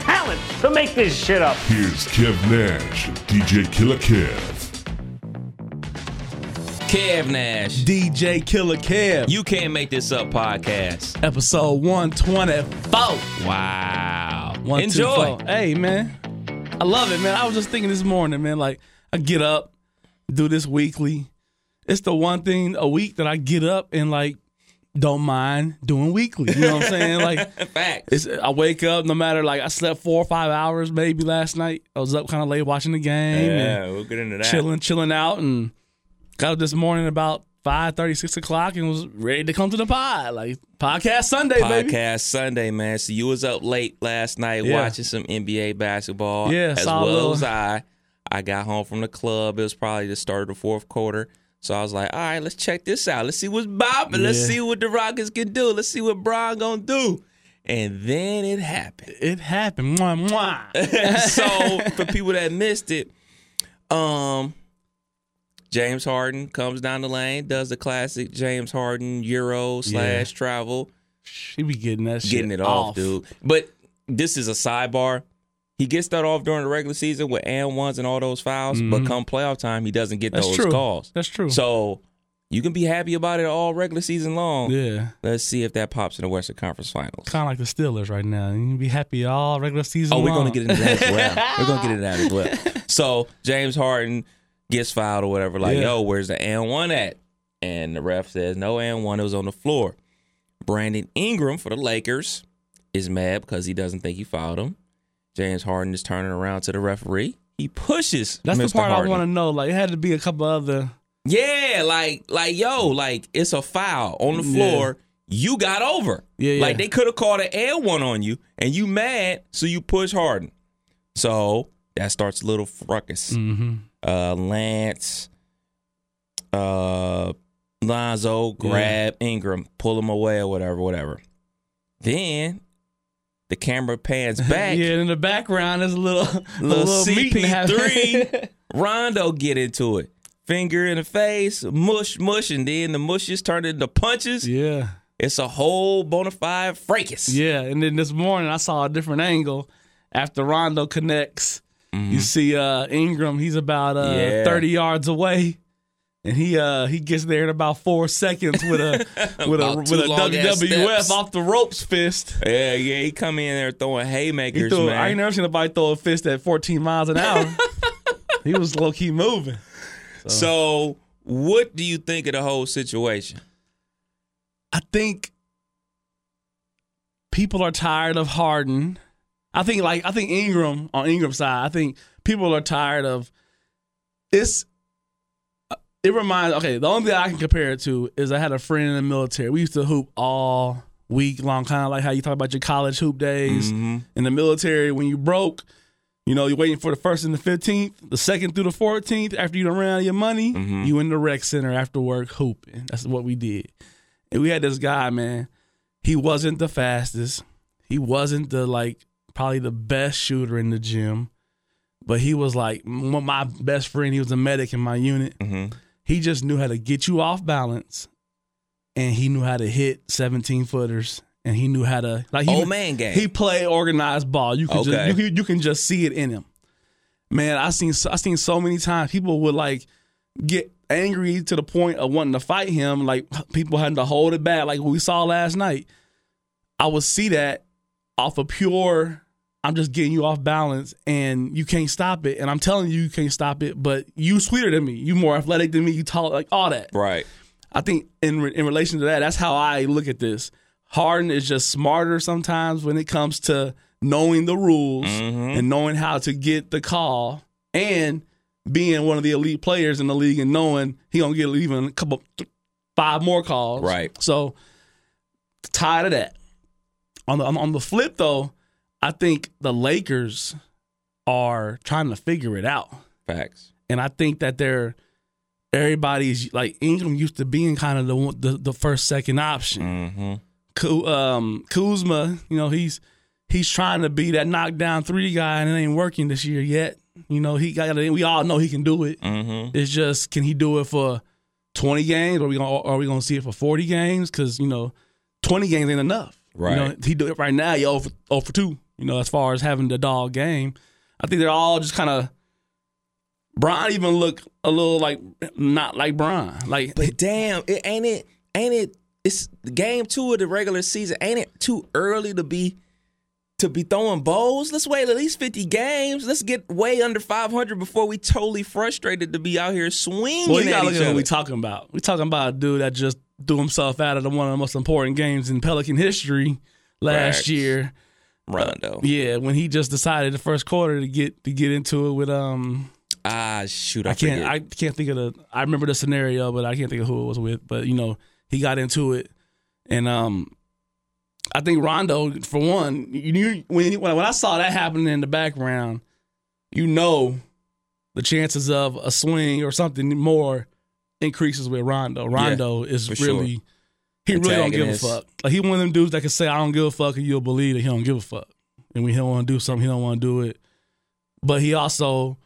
talent to make this shit up. Here's Kev Nash DJ Killer Kev. Kev Nash. DJ Killer Kev. You can't make this up podcast. episode 124. Wow. One, two, Enjoy. four. Hey, man. I love it, man. I was just thinking this morning, man. Like, I get up, do this weekly. It's the one thing a week that I get up and, like, don't mind doing weekly. You know what I'm saying? Like, Facts. it's, I wake up no matter, like, I slept four or five hours maybe last night. I was up kind of late watching the game Yeah, we'll get into that. chilling, chilling out, and got up this morning about 5 6 o'clock and was ready to come to the pod. Like, podcast Sunday, baby. Podcast Sunday, man. So you was up late last night Yeah. watching some NBA basketball. Yeah, as well little- as I. I got home from the club. It was probably the start of the fourth quarter. So I was like, all right, let's check this out. Let's see what's bopping. Let's Yeah. see what the Rockets can do. Let's see what Bron gonna do. And then it happened. It happened. Mwah, mwah. so for people that missed it, um, James Harden comes down the lane, does the classic James Harden Euro slash travel, She be getting that shit getting it off, dude. But this is a sidebar. He gets that off during the regular season with and ones and all those fouls, but come playoff time, he doesn't get Mm-hmm. That's those true. calls. That's true. So you can be happy about it all regular season long. yeah, Let's see if that pops in the Western Conference Finals. kind of like the Steelers right now. You can be happy all regular season. Oh, we're long. to get into that as well. we're going to get into that as well. So James Harden gets fouled or whatever. Like, Yeah. yo, where's the and one at? And the ref says no and one. It was on the floor. Brandon Ingram for the Lakers is mad because he doesn't think he fouled him. James Harden is turning around to the referee. He pushes. That's Mr. the part Harden. I want to know. Like, it had to be a couple other. Yeah, like like yo, like it's a foul on the floor. You got over. Yeah, yeah. Like they could have called an L one on you, and you mad, so you push Harden. So that starts a little ruckus. Mm-hmm. Uh, Lance, uh, Lonzo grab Ingram, pull him away or whatever, whatever. Then the camera pans back. yeah, and in the background, there's a little, little, little. CP3. Rondo get into it. Finger in the face, mush, mush, and then the mushes turn into punches. yeah, It's a whole bona fide fracas. yeah. And then this morning, I saw a different angle after Rondo connects. You see uh, Ingram. He's about uh, Mm-hmm. Yeah. 30 yards away. And he uh he gets there in about four seconds with a with a with a WWF off the ropes fist. Yeah, yeah. He come in there throwing haymakers, threw. I ain't never seen nobody throw a fist at 14 miles an hour. he was low key moving. so, what do you think of the whole situation? I think people are tired of Harden. I think like I think Ingram on Ingram's side. I think people are tired of it's. It reminds okay. The only thing I can compare it to is I had a friend in the military. We used to hoop all week long, kind of like how you talk about your college hoop days in the military. When you broke, you know, you're waiting for the first and the fifteenth, the second through the fourteenth. After you done ran out of your money, you in the rec center after work hooping. That's what we did. And we had this guy, man. He wasn't the fastest. He wasn't the like probably the best shooter in the gym, but he was like my best friend. He was a medic in my unit. Mm-hmm. He just knew how to get you off balance, and he knew how to hit seventeen footers, and he knew how to like he, Old man game. He played organized ball. You can Okay. just you can, you can just see it in him. Man, I seen I seen so many times people would like get angry to the point of wanting to fight him. Like people having to hold it back, like we saw last night. I would see that off of pure. I'm just getting you off balance, and you can't stop it. And I'm telling you, you can't stop it. But you sweeter than me. You more athletic than me. You tall, like all that. Right. I think in in relation to that, that's how I look at this. Harden is just smarter sometimes when it comes to knowing the rules mm-hmm. and knowing how to get the call and being one of the elite players in the league and knowing he gonna get even a couple five more calls. Right. So tired of that. On the on the flip though, I think the Lakers are trying to figure it out. Facts. and I think that they're everybody's like Ingram used to being kind of the the, the first second option. Mm-hmm. Um, Kuzma, you know, he's he's trying to be that knockdown three guy, and it ain't working this year yet. You know, he got. We all know he can do it. Mm-hmm. It's just can he do it for twenty games, or we gonna are we gonna see it for forty games? Because you know, twenty games ain't enough. Right. You know, he do it right now. You over oh for two. You know, as far as having the dog game, I think they're all just kind of. Bron even look a little like not like Bron. Like But damn, it ain't it ain't it it's game two of the regular season. Ain't it too early to be to be throwing bowls? Let's wait at least fifty games. Let's get way under five hundred before we totally frustrated to be out here swinging Well, you gotta look at what we talking about. We talking about a dude that just threw himself out of the one of the most important games in Pelican history last Facts. year. Rondo. Yeah, when he just decided the first quarter to get to get into it with um Ah, shoot, I, I can't forget. I can't think of the I remember the scenario, but I can't think of who it was with. But you know, he got into it, and um, I think Rondo for one, you knew when when I saw that happening in the background, you know, the chances of a swing or something more increases with Rondo. Rondo is really sure. He really don't give a fuck. Like he one of them dudes that can say I don't give a fuck, and you'll believe that he don't give a fuck. And when he don't want to do something, he don't want to do it. But he also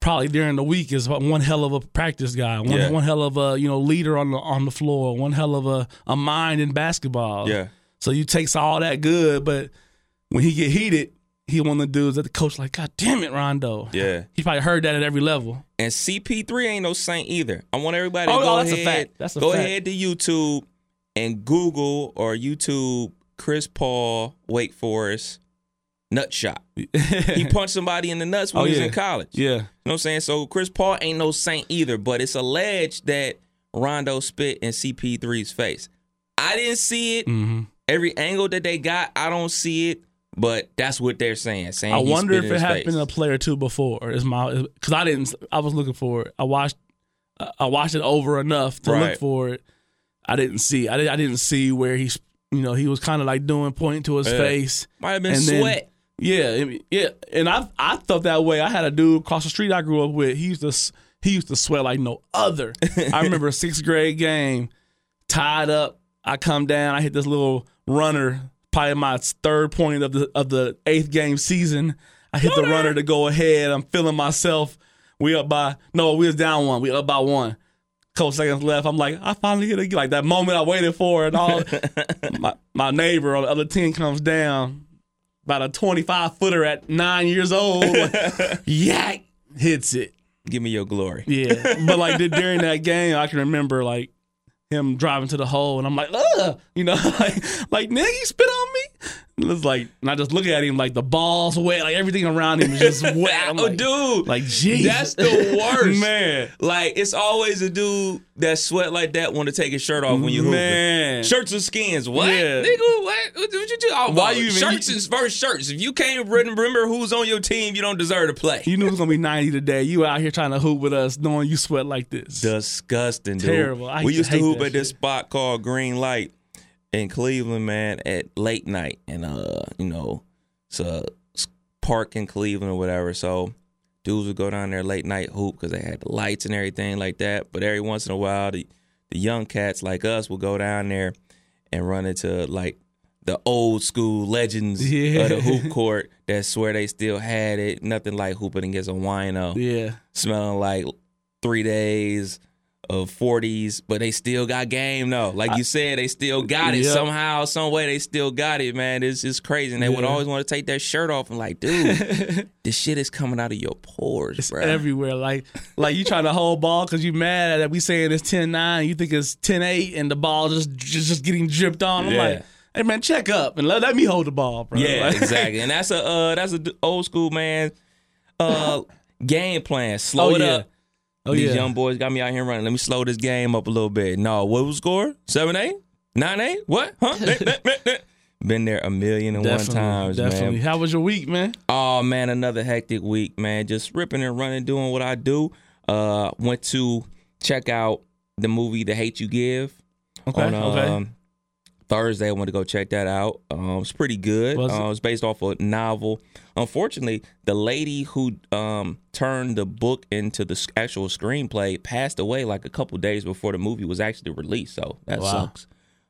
probably during the week is one hell of a practice guy, one Yeah. one hell of a you know leader on the on the floor, one hell of a, a mind in basketball. yeah. So you takes all that good, but when he get heated, he one of the dudes that the coach like, God damn it, Rondo. Yeah. He probably heard that at every level. And CP3 ain't no saint either. I want everybody to Oh, go no, that's a fact. That's a go fact. ahead to YouTube and Google or YouTube Chris Paul Wake Forest nut shot. He punched somebody in the nuts when Oh, he was yeah. in college. Yeah. You know what I'm saying? So Chris Paul ain't no saint either, but it's alleged that Rondo spit in CP3's face. I didn't see it. hmm Every angle that they got, I don't see it. But that's what they're saying. Saying I wonder if it happened face. to a player or two before. Is my because I didn't. I was looking for it. I watched. I watched it over enough to look for it. I didn't see. I didn't. I didn't see where he's. You know, he was kind of like doing pointing to his Yeah. face. Might have been and then- sweat. Yeah, yeah, and I I felt that way. I had a dude across the street I grew up with. He used to he used to sweat like no other. I remember a sixth grade game, tied up. I come down. I hit this little runner, probably my third point of the of the eighth game season. I hit the runner to go ahead. I'm feeling myself. We up by no, we was down one. We up by one. Couple seconds left. I'm like, I finally hit it. Like that moment I waited for, and all. my my neighbor on the other team comes down, about a 25 footer at nine years old. Like, yak hits it. Give me your glory. Yeah, but like during that game, I can remember like him driving to the hole, and I'm like, ugh, you know, like like nigga, you spit on me. And it's like, and I just look at him like the balls wet, like everything around him is just wet. I'm oh, like, dude. like geez, That's the worst. man. Like it's always a dude that sweat like that want to take his shirt off when you hooping. Man. Shirts and skins. What? Yeah. Nigga, what? What, you do? Oh, Why you even- shirts is first shirts. If you can't re- remember who's on your team, you don't deserve to play. You knew it was gonna be 90 today. You out here trying to hoop with us, knowing you sweat like this. Disgusting, dude. Terrible. I we used to hoop at this spot called Green Light in Cleveland, man, at late night, and uh, you know, it's a park in Cleveland or whatever. So dudes would go down there late night hoop because they had the lights and everything like that. But every once in a while, the the young cats like us will go down there and run into like the old school legends Yeah. of the hoop court that swear they still had it. Nothing like hooping against a wino Yeah. smelling like three days of 40s, but they still got game though. Like you said, they still got it Yep. somehow, some way. They still got it, man. It's just crazy, and they would always want to take their shirt off and like, dude, this shit is coming out of your pores, It's bro. everywhere. Like like you trying to hold ball because you mad that we saying it's 10-9, you think it's 10-8, and the ball just just, just getting dripped on. I'm Yeah. like, hey man, check up and let, let me hold the ball, bro. Yeah, Like- exactly. And that's a uh, that's a old school man uh, game plan. Slow Oh, it yeah. up. Oh These yeah. young boys got me out here running. Let me slow this game up a little bit. No, what was score? Seven eight, nine eight. What? Huh? Been there a million and definitely, one times, definitely. man. How was your week, man? Oh man, another hectic week, man. Just ripping and running, doing what I do. Uh, went to check out the movie The Hate You Give Okay, on okay. um, Thursday, I went to go check that out. Um, it's pretty good. It? uh, it's based off a novel. Unfortunately, the lady who um, turned the book into the actual screenplay passed away like a couple days before the movie was actually released. So that Wow. sucks.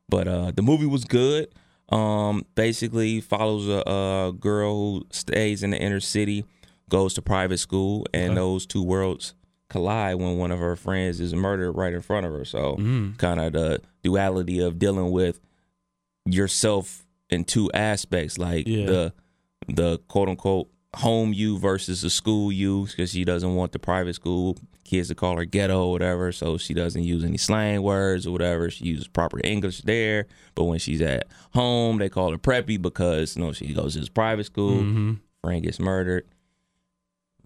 But uh, the movie was good. Um, basically follows a, a girl who stays in the inner city, goes to private school, and those two worlds collide when one of her friends is murdered right in front of her. So Mm-hmm. kind of the duality of dealing with yourself in two aspects, like Yeah. the the quote unquote home you versus the school you, because she doesn't want the private school kids to call her ghetto or whatever, so she doesn't use any slang words or whatever. She uses proper English there, but when she's at home, they call her preppy because you know she goes to this private school. Mm-hmm. Friend gets murdered.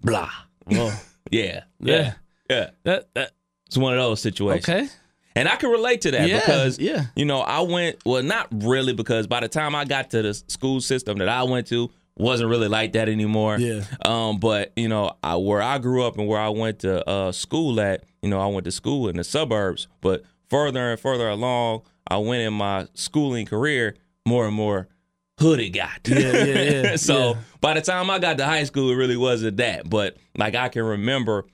Blah. Yeah, Yeah. yeah. That, that, It's one of those situations. okay. And I can relate to that Yeah, because yeah. you know, I went well not really because by the time I got to the school system that I went to wasn't really like that anymore. Yeah. Um, but you know, I where I grew up and where I went to uh, school at, you know, I went to school in the suburbs, but further and further along, I went in my schooling career, more and more hood it got. Yeah, yeah, yeah, so yeah. by the time I got to high school, it really wasn't that. But like I can remember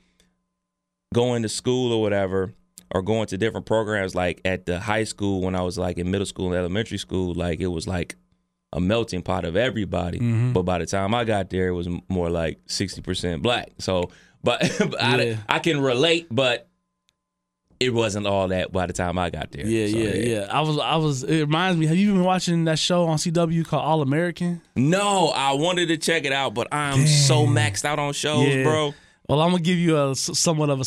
going to school or whatever, or going to different programs like at the high school when I was like in middle school and elementary school, like it was like a melting pot of everybody. Mm-hmm. But by the time I got there, it was more like sixty percent black. So, but, but I, Yeah. I can relate, but it wasn't all that by the time I got there. Yeah, So, yeah, yeah. I was, I was. It reminds me. Have you been watching that show on CW called All American? No, I wanted to check it out, but I'm so maxed out on shows, Yeah. bro. Well, I'm gonna give you a somewhat of a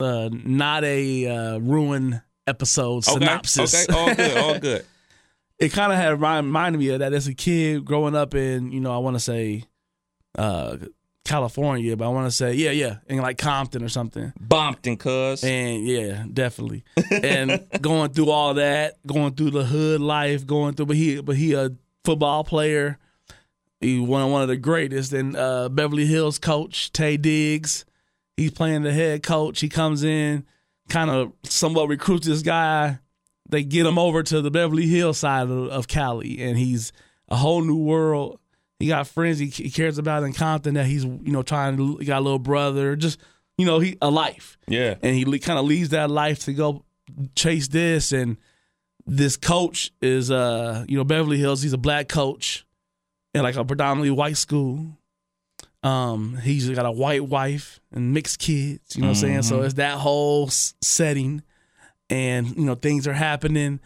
uh, not a uh, ruin episode Okay, synopsis. Okay, all good, all good. it kind of had reminded me of that as a kid growing up in, you know, I want to say uh, California, but I want to say, yeah, yeah, in like Compton or something. Bompton, cuz. And yeah, definitely. And going through all that, going through the hood life, going through, but he, but he a football player. He one one of the greatest. And uh, Beverly Hills coach Taye Diggs, he's playing the head coach. He comes in, kind of somewhat recruits this guy. They get him over to the Beverly Hills side of, of Cali, and he's a whole new world. He got friends he, he cares about in Compton that he's you know trying to. He got a little brother, just you know he a life Yeah. and he kind of leaves that life to go chase this and this coach is uh you know Beverly Hills he's a black coach in like a predominantly white school um he's got a white wife and mixed kids you know what I'm saying so it's that whole setting and you know things are happening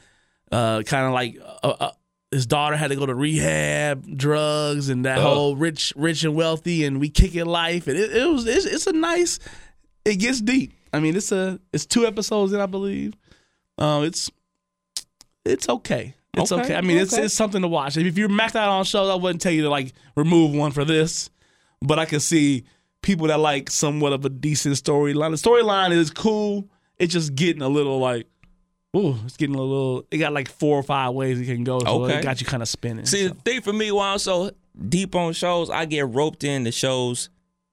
uh kind of like uh, uh, his daughter had to go to rehab drugs and that Oh. whole rich rich and wealthy and we kick it life and it, it was it's, it's a nice it gets deep. I mean, it's a it's two episodes in, I believe. Um, it's it's okay. It's okay. Okay, I mean, it's it's something to watch. If you're maxed out on shows, I wouldn't tell you to like remove one for this, but I can see people that like somewhat of a decent storyline. The storyline is cool. It's just getting a little like, ooh, it's getting a little. It got like four or five ways it can go, so Okay. it got you kind of spinning. See, so. the thing for me, while I'm so deep on shows, I get roped in into shows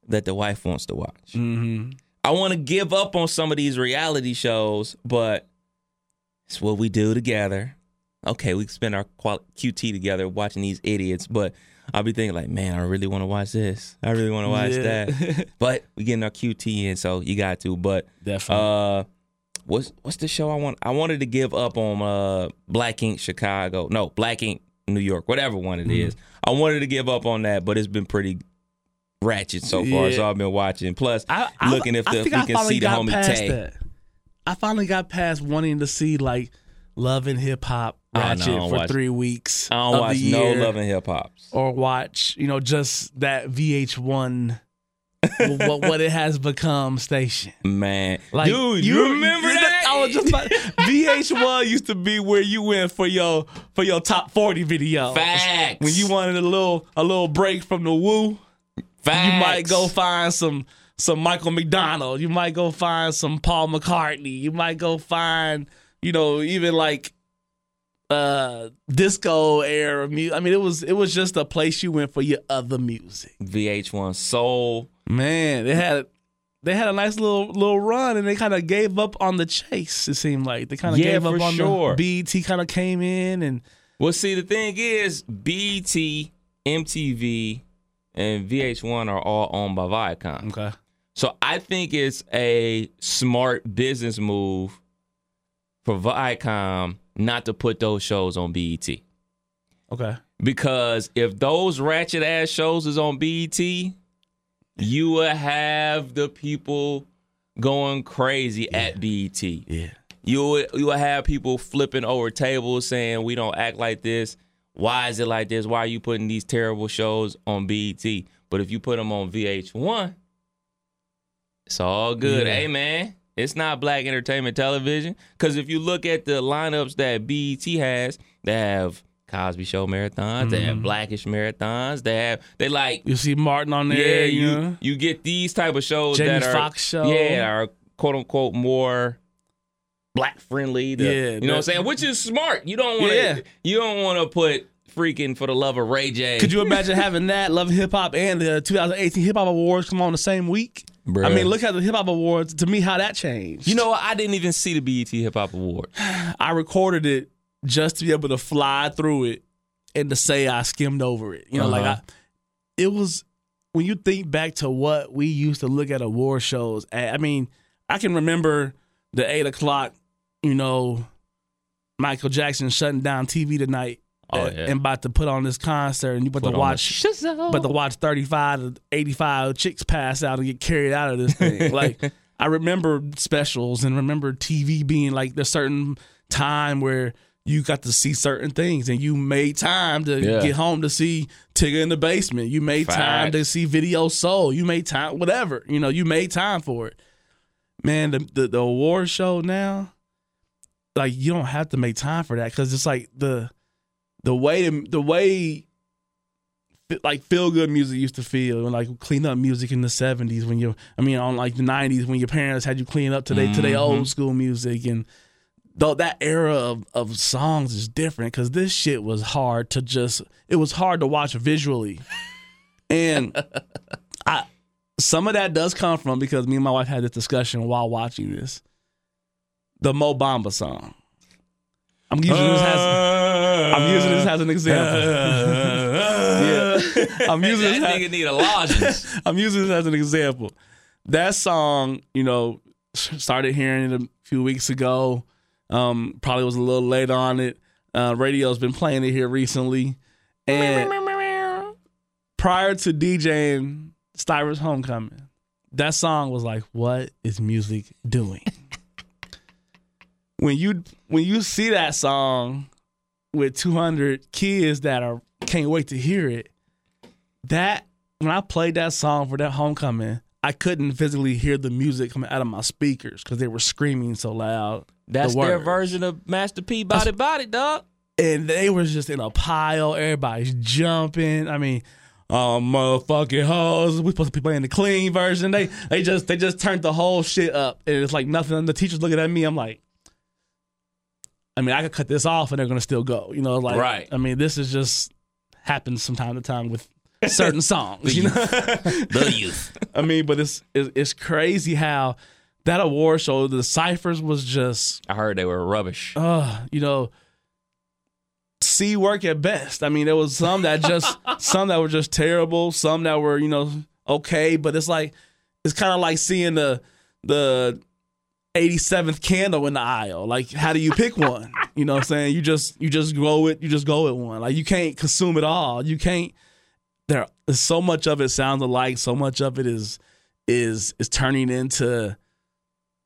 that the wife wants to watch. Mm-hmm. I want to give up on some of these reality shows, but it's what we do together. Okay, we spend our QT together watching these idiots, but I'll be thinking like, man, I really want to watch this. I really want to watch Yeah. that. but we getting our QT in, so you got to. But Definitely. uh, what's what's the show I want? I wanted to give up on uh Black Ink Chicago. No, Black Ink New York, whatever one it is. I wanted to give up on that, but it's been pretty ratchet so far. Yeah. So I've been watching. Plus, I, I, looking if, the, if we I can see the homie Tay. that. I finally got past wanting to see like love and hip hop Oh, no, I ratchet don't for watch- three weeks. I don't watch no Love and Hip Hops. or watch you know just that VH1 what what it has become station. Man, Like dude, you, remember you- that? I was just about, VH1 used to be where you went for your for your top 40 video. Facts. When you wanted a little a little break from the woo, Facts. you might go find some some Michael McDonald. You might go find some Paul McCartney. You might go find, you know, even like uh disco era music. I mean, it was it was just a place you went for your other music. VH1 Soul. Man, they had they had a nice little little run, and they kind of gave up on the chase. It seemed like they kind of Yeah, gave up on sure. the BET. Kind of came in, and Well, see, the thing is, BET, MTV, and VH1 are all owned by Viacom. okay, So I think it's a smart business move for Viacom not to put those shows on BET. okay, Because if those ratchet ass shows is on BET, you will have the people going crazy at BET. yeah, You will, you will have people flipping over tables saying we don't act like this. Why is it like this? Why are you putting these terrible shows on BET? But if you put them on VH1, it's all good. Yeah. Hey man, it's not black entertainment television. Because if you look at the lineups that BET has, they have Cosby Show marathons, they Mm-hmm. have Blackish marathons, they have they like you see Martin on there. yeah, you, you you get these type of shows Jamie that are Fox show. yeah, are quote unquote more black friendly. to- Yeah, you know what I'm saying? Which is smart. You don't want to Yeah. you don't want to put freaking for the love of Ray J. Could you imagine having that Love Hip Hop and the 2018 Hip Hop Awards come on the same week? Bruh. I mean, look at the Hip Hop Awards. To me, how that changed. You know what? I didn't even see the BET Hip Hop Award. I recorded it just to be able to fly through it and to say I skimmed over it. You know, like Uh-huh. I, it was when you think back to what we used to look at award shows. at- I mean, I can remember the eight o'clock. You know, Michael Jackson shutting down TV tonight. Oh, yeah. and about to put on this concert, and you about Put to watch, but to watch thirty five to eighty five chicks pass out and get carried out of this thing. like I remember specials and remember TV being like there's certain time where you got to see certain things and you made time to Yeah. get home to see Tigger in the basement. You made time to see Video Soul. You made time, whatever. You know, you made time for it. Man, the the, the award show now, like you don't have to make time for that because it's like the the way the way like feel good music used to feel and like clean up music in the 70s when you I mean on like the 90s when your parents had you clean up today they to their old school music and though that era of, of songs is different because this shit was hard to just it was hard to watch visually. And I some of that does come from because me and my wife had this discussion while watching this. The Mo Bamba song I'm using this as I'm using this as an example. yeah. I'm using that this as, nigga need a lozenge. I'm using this as an example. That song, you know, started hearing it a few weeks ago. Um, probably was a little late on it. Uh, radio's been playing it here recently, and prior to DJing Styver's Homecoming, that song was like, "What is music doing?" when you when you see that song with 200 kids that are can't wait to hear it, that when I played that song for that homecoming, I couldn't physically hear the music coming out of my speakers because they were screaming so loud. That's the their version of Master P Body Body, dog. and they were just in a pile. Everybody's jumping. I mean, oh motherfucking hoes. We supposed to be playing the clean version. They they just they just turned the whole shit up, and it's like nothing. And the teacher's looking at me. I'm like, I mean, I could cut this off, and they're gonna still go. You know, like Right. I mean, this is just happens from time to time with certain songs. you know, The youth. I mean, but it's it's, it's crazy how. That award show, the ciphers was just I heard they were rubbish. uh, you know, C work at best. I mean, there was some that just some that were just terrible, some that were, you know, okay, but it's like it's kind of like seeing the the 87th candle in the aisle. Like how do you pick one? You know what I'm saying? You just you just grow it, you just go with one. Like you can't consume it all. You can't there so much of it sounds alike, so much of it is is is turning into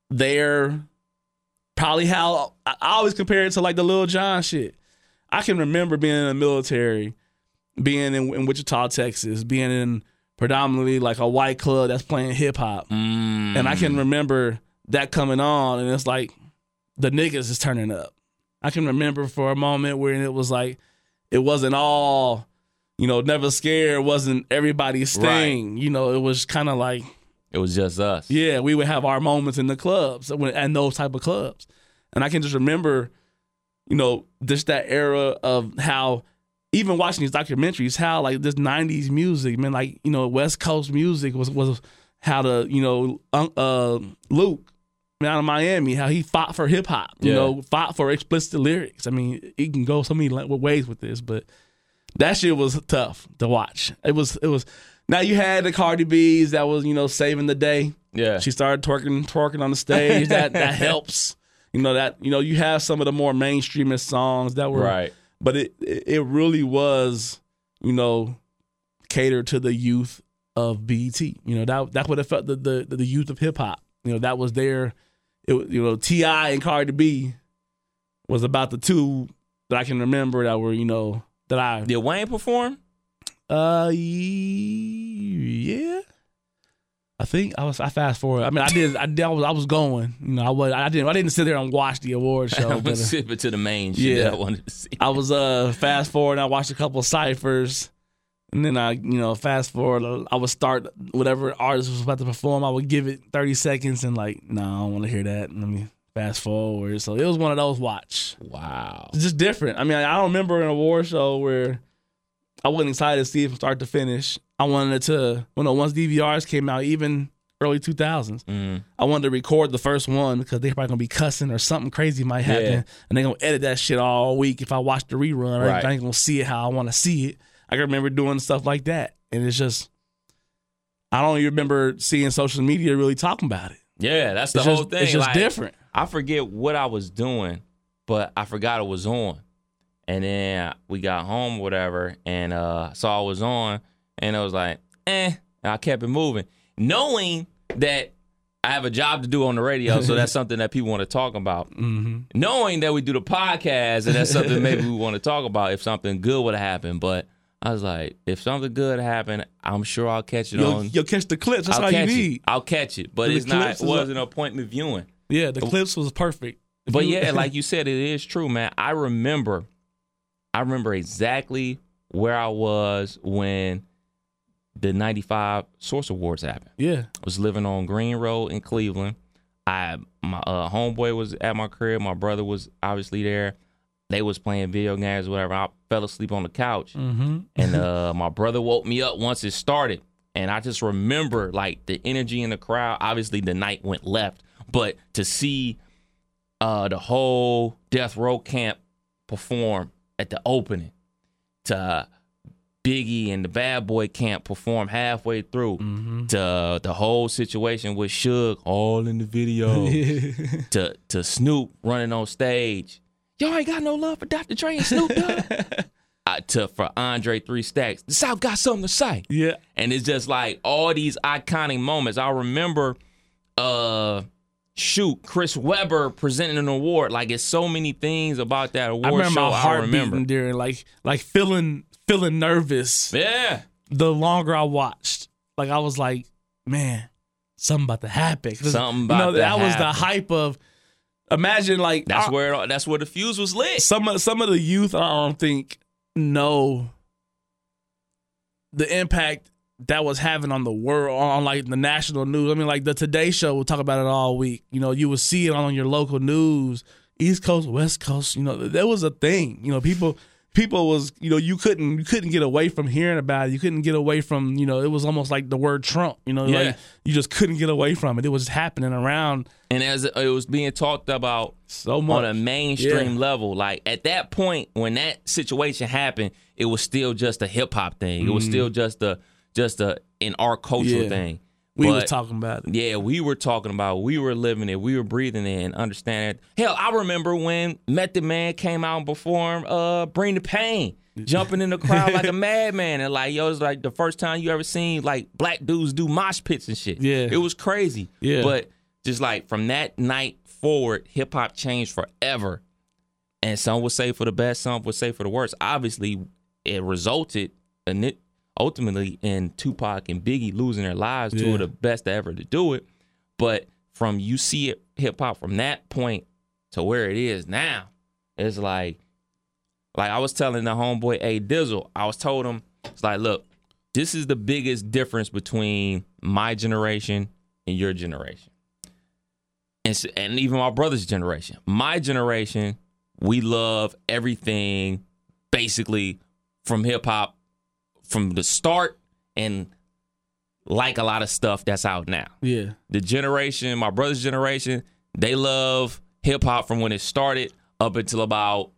their probably how I always compare it to like the Lil Jon shit. I can remember being in the military, being in, in Wichita, Texas, being in predominantly like a white club that's playing hip hop, and I can mm. remember that coming on, and it's like the niggas is turning up. I can remember for a moment where it was like it wasn't all, you know, never scared wasn't everybody's Right. You know, it was kind of like It was just us. yeah, we would have our moments in the clubs and those type of clubs. And I can just remember, you know, just that era of how even watching these documentaries, how like this '90s music, man, like you know, West Coast music was was how to you know uh, Luke out of Miami, how he fought for hip hop, you Yeah. know, fought for explicit lyrics. I mean, he can go so many ways with this, but that shit was tough to watch. It was it was. Now you had the Cardi B's that was you know saving the day. Yeah. She started twerking twerking on the stage. that that helps. You know that you know you have some of the more mainstreamist songs that were Right. but it it it really was you know catered to the youth of BET. You know that that's what it felt the the, the youth of hip hop. You know that was their it you know T.I. and Cardi B was about the two that I can remember that were you know that I Did Wayne perform? uh yeah. I think I was. I fast forward. I mean, I did. I, did, I was. I was going. You know, I was. I didn't. I didn't sit there and watch the award show. I'm but, uh, to the main shit yeah. that I wanted to see. I was uh fast forward. I watched a couple of ciphers, and then I you know fast forward. I would start whatever artist was about to perform. I would give it thirty seconds and like, no, I don't want to hear that. Let me fast forward. So it was one of those watch. Wow. It's just different. I mean, I don't remember an award show where I wasn't excited to see it from start to finish. I wanted to when the once DVRs came out, even early two thousands. Mm. I wanted to record the first one because they're probably gonna be cussing or something crazy might happen, Yeah. and they're gonna edit that shit all week. If I watch the rerun, Right. I ain't gonna see it how I want to see it. I can remember doing stuff like that, and it's just I don't even remember seeing social media really talking about it. Yeah, that's the It's whole just, thing. it's just Like, different. I forget what I was doing, but I forgot it was on. And then we got home, whatever, and uh saw it was on, and I was like, eh. And I kept it moving, knowing that I have a job to do on the radio, so that's something that people want to talk about. Mm-hmm. Knowing that we do the podcast, and that's something maybe we want to talk about if something good would have happened. But I was like, if something good happened, I'm sure I'll catch it You'll, on. you'll catch the clips. That's I'll all you need. it. I'll catch it, but The it's not. It wasn't appointment viewing. Yeah, the clips was perfect. But yeah, like you said, it is true, man. I remember, I remember exactly where I was when the '95 Source Awards happened. yeah, I was living on Green Road in Cleveland. I my uh, homeboy was at my crib. My brother was obviously there. They was playing video games, whatever. I fell asleep on the couch, mm-hmm. and uh, my brother woke me up once it started. And I just remember like the energy in the crowd. Obviously, the night went left, but to see uh, the whole Death Row camp perform at the opening, to Biggie and the Bad Boy camp perform halfway through, to the whole situation with Suge all in the video, to to Snoop running on stage. Y'all ain't got no love for Dr. Dre and Snoop Dogg. uh, to for Andre Three Stacks, the South got something to say. yeah. And it's just like all these iconic moments. I remember uh shoot, Chris Webber presenting an award. Like it's so many things about that award I remember show my I heart remember. beating during like like feeling feeling nervous. Yeah. The longer I watched, like I was like, man, something about to happen. 'Cause, Something you know, about to that was the hype of. Imagine like That's our- where that's where the fuse was lit. some of some of the youth I don't think know the impact that was having on the world on like the national news. I mean, like the Today Show will talk about it all week. You know, you will see it on your local news, East Coast, West Coast. You know, there was a thing. You know, people people was you know you couldn't you couldn't get away from hearing about it. You couldn't get away from you know it was almost like the word Trump. You know, Yeah. like you just couldn't get away from it. It was happening around And as it was being talked about so much. on a mainstream Yeah. level. Like at that point, when that situation happened, it was still just a hip hop thing. It was still just a just a in our cultural Mm-hmm. Yeah. thing. We But, talking about it. Yeah, we were talking about. We were living it. We were breathing it and understanding. it. Hell, I remember when Method Man came out and performed uh, "Bring the Pain," jumping in the crowd like a madman, and like yo, it's like the first time you ever seen like black dudes do mosh pits and shit. Yeah. it was crazy. Yeah. but just like from that night forward, hip hop changed forever. And some would say for the best, some would say for the worst. Obviously, it resulted in it ultimately in Tupac and Biggie losing their lives, two of the best ever to do it. But from you see it hip hop from that point to where it is now, it's like like I was telling the homeboy A Dizzle, I was told him, it's like, look, this is the biggest difference between my generation and your generation. And, and even my brother's generation. My generation, we love everything basically from hip hop from the start and like a lot of stuff that's out now. Yeah. The generation, my brother's generation, they love hip hop from when it started up until about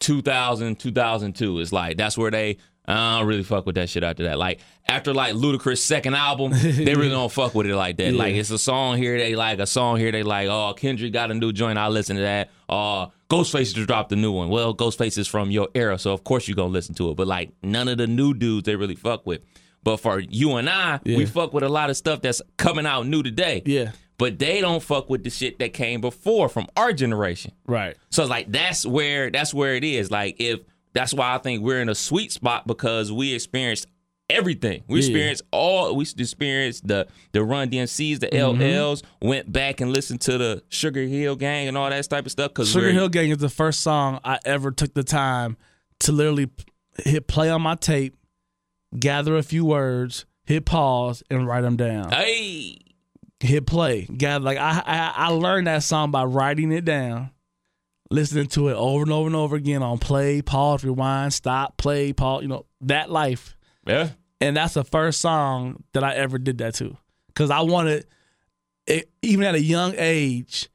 2000, 2002. It's like that's where they I don't really fuck with that shit after that. Like after like Ludacris' second album, they really don't fuck with it like that. Like it's a song here they like, a song here they like. Oh, Kendrick got a new joint. I listen to that. Uh, Ghostface just dropped a new one. Well, Ghostface is from your era, so of course you gonna listen to it. But like none of the new dudes they really fuck with. But for you and I, we fuck with a lot of stuff that's coming out new today. Yeah. But they don't fuck with the shit that came before from our generation. Right. So it's like that's where that's where it is. Like if that's why I think we're in a sweet spot because we experienced everything. We Yeah. experienced all we experienced the the Run DMCs, the Mm-hmm. LLs, went back and listened to the Sugar Hill Gang and all that type of stuff. Cause Sugar Hill Gang is the first song I ever took the time to literally hit play on my tape, gather a few words, hit pause, and write them down. Hey, hit play. Gather like I, I I learned that song by writing it down, listening to it over and over and over again on play, pause, rewind, stop, play, pause. You know that life, yeah, and that's the first song that I ever did that to because I wanted. It, even at a young age,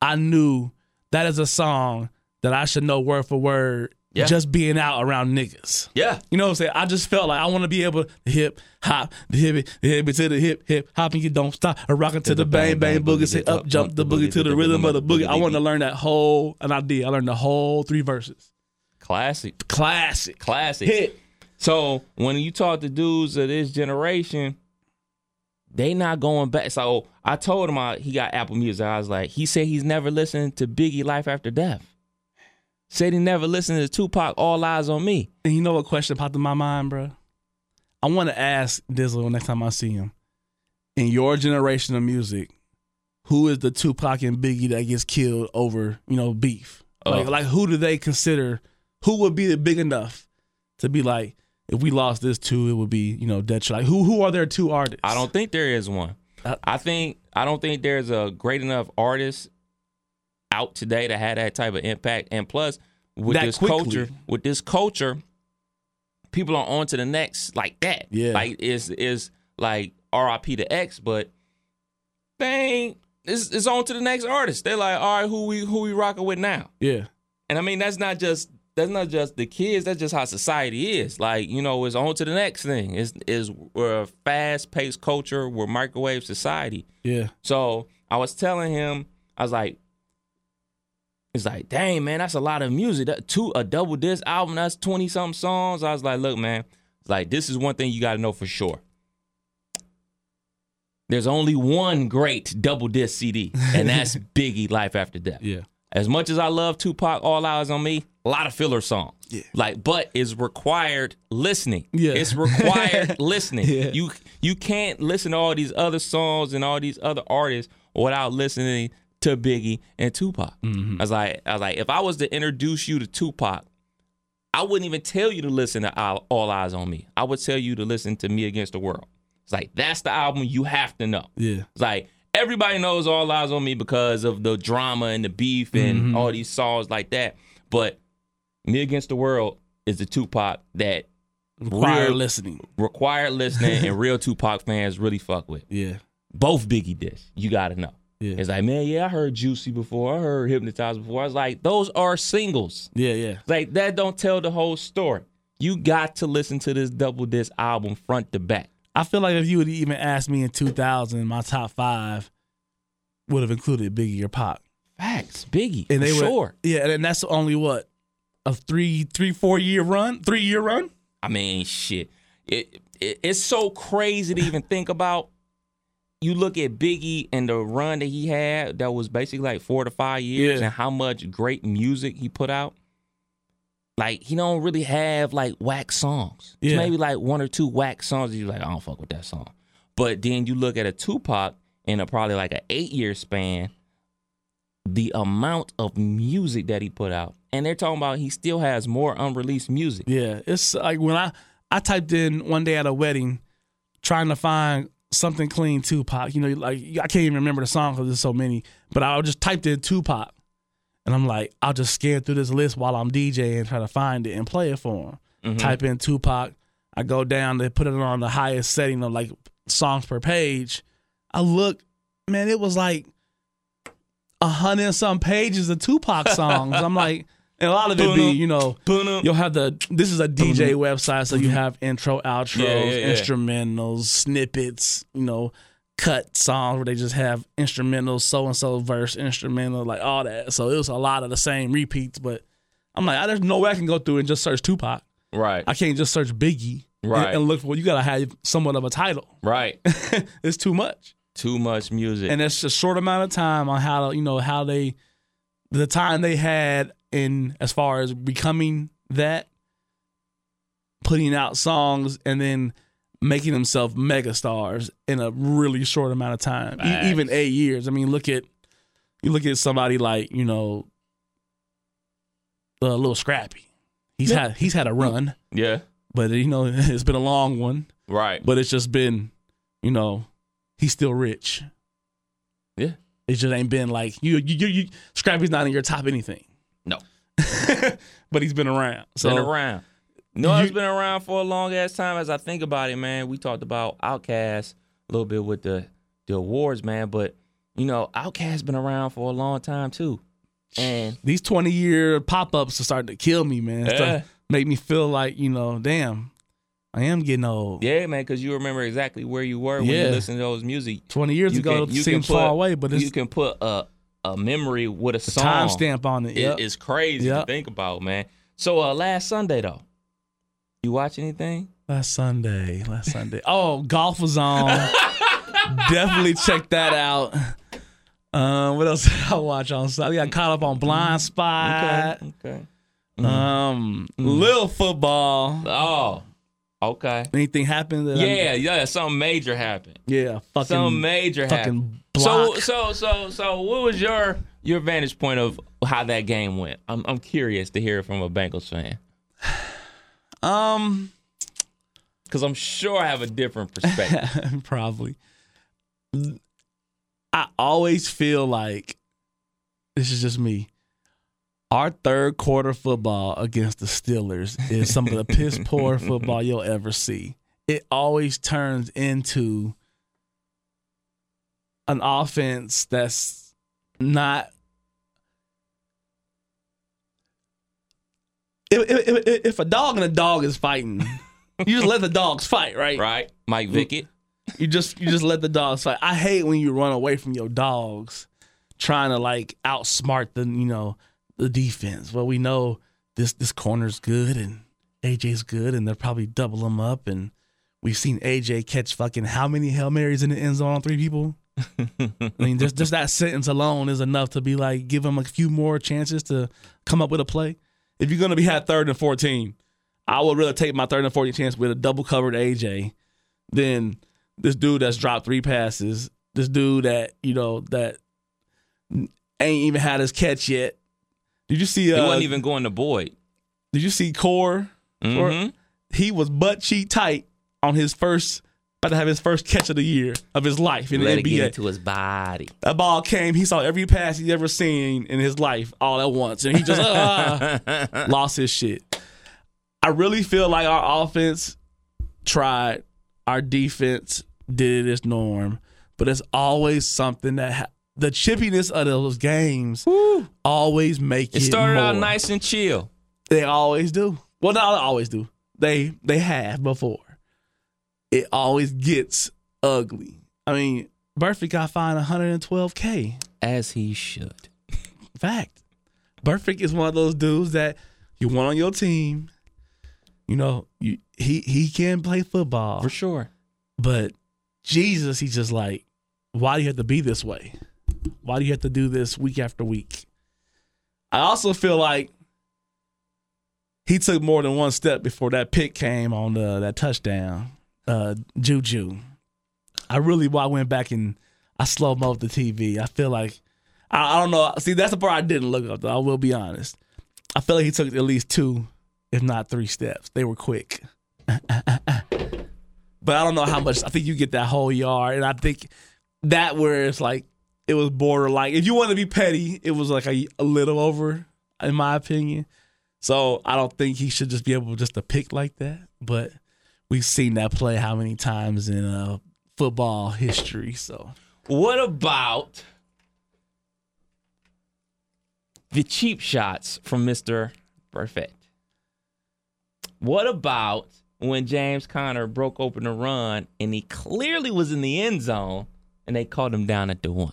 I knew that is a song that I should know word for word. Yeah. Just being out around niggas. yeah. You know what I'm saying? I just felt like I want to be able to hip hop, the hip the hip to the hip hip hop and you don't stop, a rocking to the bang bang boogie, say up jump the boogie to the rhythm of the boogie. I want to learn that whole, and I did. I learned the whole three verses. Classic, Classic. classic. Hit. So when you talk to dudes of this generation, they not going back. So I told him I, he got Apple Music. I was like, he said he's never listened to Biggie Life After Death. Said he never listened to Tupac All Eyez on Me. And you know what question popped in my mind, bro? I want to ask Dizzle next time I see him. In your generation of music, who is the Tupac and Biggie that gets killed over, you know, beef? Oh. Like, Oh. like who do they consider? Who would be big enough to be like, if we lost this two, it would be, you know, Dead Like, who who are their two artists? I don't think there is one. I think I don't think there's a great enough artist out today to have that type of impact. And plus, with That this quickly. culture, with this culture, people are on to the next like that. Yeah. like is is like R.I.P. to X, but they ain't. It's, it's on to the next artist. They're like, all right, who we who we rocking with now? Yeah. And I mean, that's not just that's not just the kids. That's just how society is. Like you know, it's on to the next thing. Is is we're a fast paced culture. We're microwave society. Yeah. So I was telling him, I was like, it's like, dang man, that's a lot of music. That two a double disc album, that's twenty something songs. I was like, look man, like this is one thing you got to know for sure. There's only one great double disc CD, and that's Biggie Life After Death. Yeah. As much as I love Tupac, All Eyez on Me, a lot of filler songs. Yeah. Like, but it's required listening. Yeah. It's required listening. Yeah. You you can't listen to all these other songs and all these other artists without listening to Biggie and Tupac. Mm-hmm. I was like, I was like, if I was to introduce you to Tupac, I wouldn't even tell you to listen to All All Eyez on Me. I would tell you to listen to Me Against the World. It's like that's the album you have to know. Yeah. It's like everybody knows All Eyez on Me because of the drama and the beef and Mm-hmm. all these songs like that. But Me Against the World is the Tupac that Required real- listening. required listening and real Tupac fans really fuck with. Yeah. Both Biggie discs, you gotta know. Yeah. It's like, man, yeah, I heard Juicy before. I heard Hypnotized before. I was like, those are singles. Yeah. Yeah. Like that don't tell the whole story. You got to listen to this double disc album front to back. I feel like if you would even ask me in 2000, my top five would have included Biggie or Pac. Facts, Biggie, And they sure. Yeah, and that's only what a three, three, four year run, three year run. I mean, shit. It, it it's so crazy to even think about. You look at Biggie and the run that he had that was basically like four to five years, Yeah. and how much great music he put out. Like he don't really have like whack songs. It's Yeah. Maybe like one or two whack songs. that You're like, I don't fuck with that song. But then you look at a Tupac in a probably like an eight year span, the amount of music that he put out, and they're talking about he still has more unreleased music. Yeah, it's like when I I typed in one day at a wedding, trying to find something clean Tupac. You know, like I can't even remember the song because there's so many. But I just typed in Tupac, and I'm like, I'll just scan through this list while I'm DJing and try to find it and play it for him. Mm-hmm. Type in Tupac. I go down, they put it on the highest setting of like songs per page. I look, man, it was like a hundred and some pages of Tupac songs. I'm like, and a lot of it be, you know, you'll have the this is a DJ website, so you mm-hmm. have intro, outros, Yeah, yeah, instrumentals, snippets, you know, cut songs where they just have instrumentals, so and so verse, instrumental, like all that. So it was a lot of the same repeats, but I'm like, ah, there's no way I can go through and just search Tupac. Right. I can't just search Biggie and- Right. and, look for you gotta have somewhat of a title. Right. it's too much. Too much music. And it's a short amount of time on how to, you know, how they the time they had in as far as becoming that, putting out songs and then making themselves megastars in a really short amount of time. E- even eight years. I mean, look at you look at somebody like, you know, uh, a Lil Scrappy. He's had he's had a run, yeah. but you know, it's been a long one. Right. But it's just been, you know, he's still rich. yeah. It just ain't been like you. You, you, you Scrappy's not in your top anything. but he's been around. So been around. No, it's been around for a long ass time. As I think about it, man, we talked about Outkast a little bit with the the awards, man. But you know, Outkast been around for a long time too. And these twenty year pop ups are starting to kill me, man. Yeah. make me feel like you know, damn, I am getting old. yeah, man, because you remember exactly where you were when Yeah. you listened to those music. Twenty years You ago, can- it you seems can put- far away, but it's you can put a a memory with a a song timestamp on it. It- Yep. It's crazy Yep. to think about, man. So uh last Sunday though, you watch anything? Last Sunday, last Sunday. Oh, golf was on. Definitely check that out. Um, what else did I watch on Sunday? I got caught up on Blindspot. Okay. Okay. Um, little football. Oh. Okay. Anything happened? Yeah, yeah, something major happened. yeah. Fucking Something major fucking happened. Block. So, so, so, so, what was your your vantage point of how that game went? I'm I'm curious to hear from a Bengals fan um, because I'm sure I have a different perspective. probably. I always feel like this is just me. Our third quarter football against the Steelers is some of the piss poor football you'll ever see. It always turns into an offense that's not. If, if, if- if a dog and a dog is fighting, you just let the dogs fight, right? right, Mike Vickett. You just you just let the dogs fight. I hate when you run away from your dogs, trying to like outsmart the you know the defense. Well, we know this this corner's good and AJ's good, and they'll probably double them up. And we've seen AJ catch fucking how many hail marys in the end zone on three people. I mean, just just that sentence alone is enough to be like give him a few more chances to come up with a play. If you're gonna be had third and fourteen, I would really take my third and fourteen chance with a double covered AJ than this dude that's dropped three passes. This dude that you know that ain't even had his catch yet. Did you see? He Uh, wasn't even going to Boyd. did you see Core? Mhm. He was butt cheek tight on his first. About to have his first catch of the year of his life in Let the NBA. into his body. That ball came. He saw every pass he's ever seen in his life all at once, and he just ah, lost his shit. I really feel like our offense tried, our defense did its norm, but it's always something that ha- the chippiness of those games always make it. It started out nice and chill. They always do. Well, not always do. They they have before. It always gets ugly. I mean, Burfict got fined 112k. As he should. Fact. Burfict is one of those dudes that you want on your team. You know, you, he he can play football, For sure. but Jesus, he's just like, why do you have to be this way? Why do you have to do this week after week? I also feel like he took more than one step before that pick came on the, that touchdown. Uh, Juju. I really I went back and I slow mo the TV. I feel like I, I don't know. See, that's the part I didn't look up though. I will be honest. I feel like he took at least two, if not three steps. They were quick. but I don't know how much. I think you get that whole yard, and I think that where it's like it was borderline. If you want to be petty, it was like a, a little over, in my opinion. So I don't think he should just be able just to pick like that. But we've seen that play how many times in uh, football history. So What about the cheap shots from Mr. Perfect? What about when James Conner broke open the run and he clearly was in the end zone and they called him down at the one?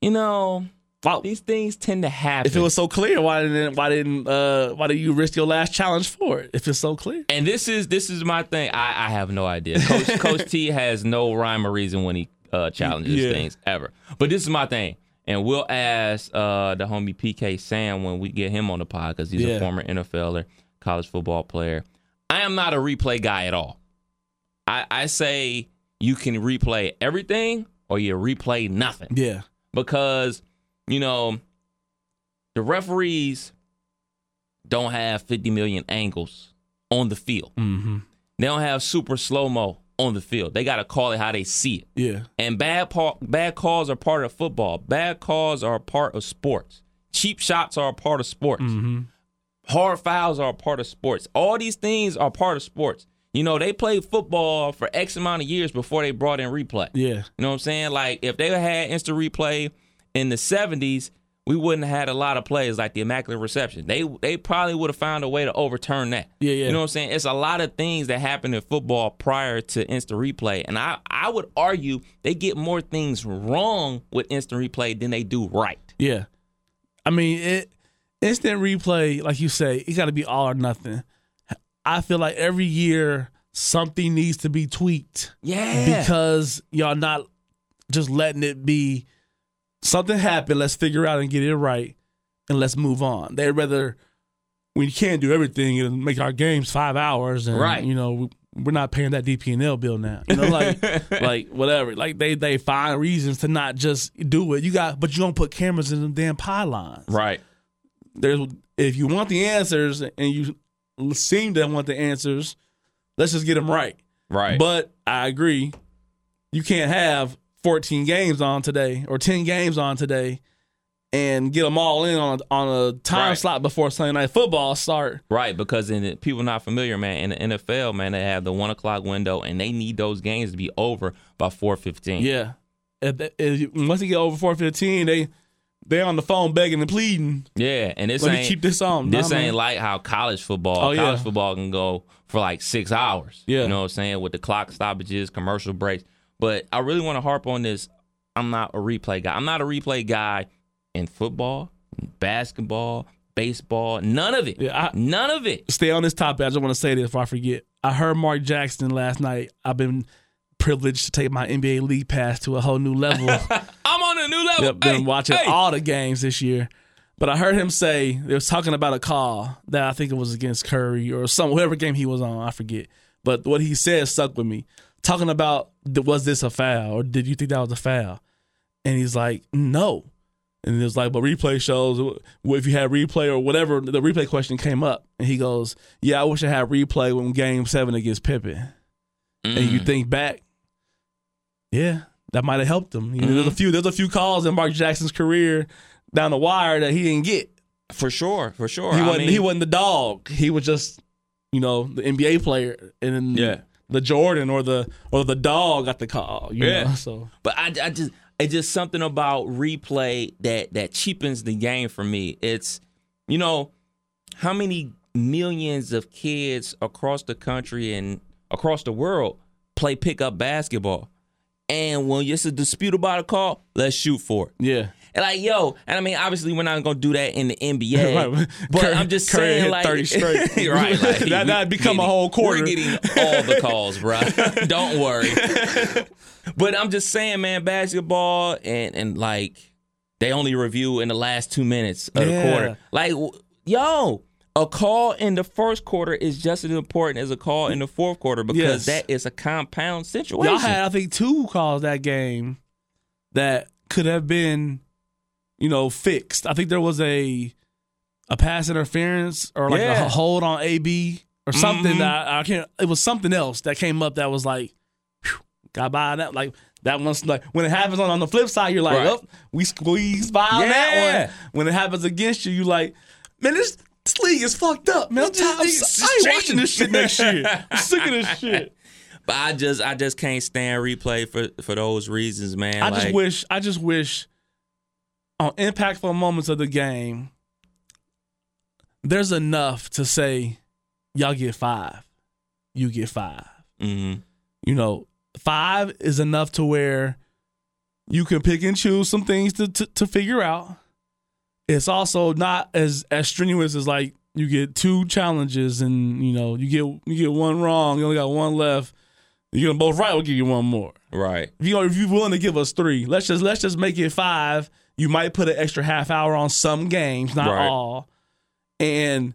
You know, wow. these things tend to happen. if it was so clear, why didn't why didn't uh, why did you risk your last challenge for it? If it's so clear, and this is this is my thing. I, I have no idea. Coach Coach T has no rhyme or reason when he uh, challenges Yeah. things ever. But this is my thing, and we'll ask uh, the homie PK Sam when we get him on the pod because he's Yeah. a former NFLer, college football player. I am not a replay guy at all. I, I say you can replay everything or you replay nothing yeah, because you know the referees don't have 50 million angles on the field. mm-hmm. They don't have super slow mo on the field. They got to call it how they see it. yeah, And bad pa- bad calls are part of football. Bad calls are a part of sports. Cheap shots are a part of sports. mm-hmm. Hard fouls are a part of sports. All these things are part of sports. You know, they played football for X amount of years before they brought in replay. yeah, You know what I'm saying? Like if they had instant replay in the 70s, we wouldn't have had a lot of plays like the immaculate reception. They they probably would have found a way to overturn that. Yeah, yeah. You know what I'm saying? It's a lot of things that happen in football prior to instant replay, and I I would argue they get more things wrong with instant replay than they do right. yeah. I mean, it instant replay, like you say, it got to be all or nothing. I feel like every year something needs to be tweaked Yeah. because y'all not just letting it be something happened. Let's figure out and get it right, and let's move on. They'd rather we can't do everything and make our games five hours, and Right. you know we- we're not paying that DPNL bill now. You know, like like whatever. Like they they find reasons to not just do it. You got, but you don't put cameras in them damn pylons. right. There's if you want the answers and you seem to want the answers, let's just get them right. Right. But I agree, you can't have 14 games on today or 10 games on today and get them all in on a, on a time Right. slot before Sunday night football start. Right, because in the, people not familiar, man, in the NFL, man, they have the one o'clock window, and they need those games to be over by four fifteen. Yeah, if, they- if, once they get over 415, they they on the phone begging and pleading. yeah, and this Let ain't keep this on. This Nah, ain't man. like how college football. Oh, yeah. college football can go for like six hours. Yeah. you know what I'm saying with the clock stoppages, commercial breaks. But I really want to harp on this. I'm not a replay guy. I'm not a replay guy in football, basketball, baseball. None of it. Yeah, I- none of it. stay on this topic. I just want to say this before I forget. I heard Mark Jackson last night. I've been privileged to take my NBA league pass to a whole new level. I'm on a new level. Yep, been Hey, watching hey. all the games this year. But I heard him say they was talking about a call that I think it was against Curry or some whatever game he was on. I forget. But what he said stuck with me. Talking about was this a foul or did you think that was a foul? And he's like, no. And it was like, but replay shows if you had replay or whatever. The replay question came up, and he goes, "Yeah, I wish I had replay when Game Seven against Pippen." And Mm. you think back, yeah, that might have helped him. You know, there's a few there's a few calls in Mark Jackson's career down the wire that he didn't get. for sure, for sure. He wasn't mean, he wasn't the dog. He was just you know the NBA player, and then Yeah. The Jordan or the or the dog got the call. You Yeah. know? so But I, I just it's just something about replay that that cheapens the game for me. It's you know how many millions of kids across the country and across the world play pickup basketball, and when it's a dispute about a call, let's shoot for it. yeah, And like yo, and I mean obviously we're not gonna do that in the NBA, Right. but Curry- I'm just Curry saying like 30 straight. right? Like, that, that'd become a whole quarter. We're getting all the calls, bro. Don't worry. But I'm just saying, man, basketball and and like they only review in the last two minutes of Yeah. the quarter. Like, yo, a call in the first quarter is just as important as a call in the fourth quarter because Yes. that is a compound situation. y'all had I think two calls that game that could have been you know fixed. I think there was a a pass interference or like Yeah. a hold on AB or something Mhm. that I, I can't. It was something else that came up that was like whew, got by that like. That one's like when it happens on, on the flip side, you're like, Right. oh, we squeezed by on that one. When it happens against you, you like, man, this, this league is fucked up, man. I'm, tired- I'm, I ain't watching this shit next year. I'm sick of this shit. But I just I just can't stand replay for for those reasons, man. I just wish I just wish on impactful moments of the game, there's enough to say, y'all get five, you get five. mhm. You know, five is enough to where you can pick and choose some things to to, to figure out. It's also not as as strenuous as like you get two challenges and you know you get you get one wrong, you only got one left. You get them both right, we'll give you one more right. if you if you're willing to give us three, let's just let's just make it five. You might put an extra half hour on some games, not Right. all, and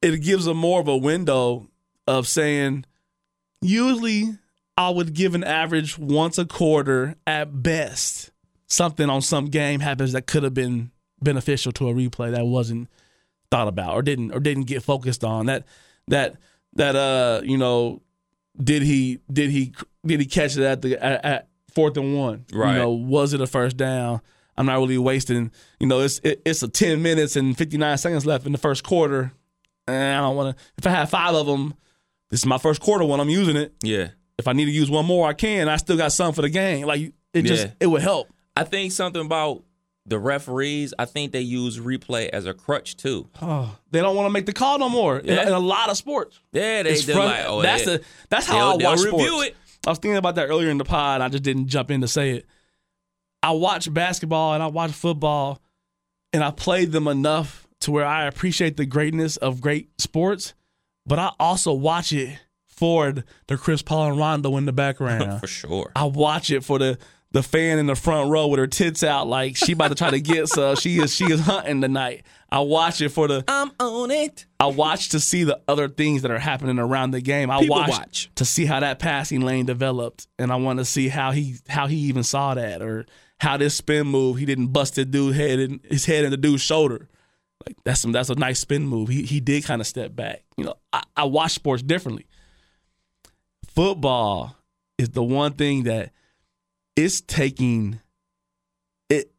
it gives them more of a window of saying. Usually, I would give an average once a quarter at best. Something on some game happens that could have been beneficial to a replay that wasn't thought about or didn't or didn't get focused on. That that that uh you know did he did he did he catch it at the at, at fourth and one? Right. You know, was it a first down? I'm not really wasting. You know, it's it, it's a ten minutes and 59 seconds left in the first quarter. And I don't want to. If I have five of them, this is my first quarter when I'm using it. Yeah. If I need to use one more, I can. I still got some for the game. Like it just Yeah. it would help. I think something about the referees. I think they use replay as a crutch too. Oh, they don't want to make the call no more in, Yeah. in a lot of sports. Yeah, they It's like, oh, that's they, the that's how I watch review sports. it. I was thinking about that earlier in the pod. I just didn't jump in to say it. I watch basketball and I watch football, and I played them enough to where I appreciate the greatness of great sports, but I also watch it for the Chris Paul and Rondo in the background. for sure. I watch it for the the fan in the front row with her tits out, like she about to try to get so She is she is hunting tonight. I watch it for the I'm on it. I watch to see the other things that are happening around the game. I watch, watch. to see how that passing lane developed, and I want to see how he how he even saw that, or how this spin move he didn't bust the dude head in his head in the dude's shoulder. Like that's some that's a nice spin move. He he did kind of step back. You know, I, I watch sports differently. Football is the one thing that it's taking it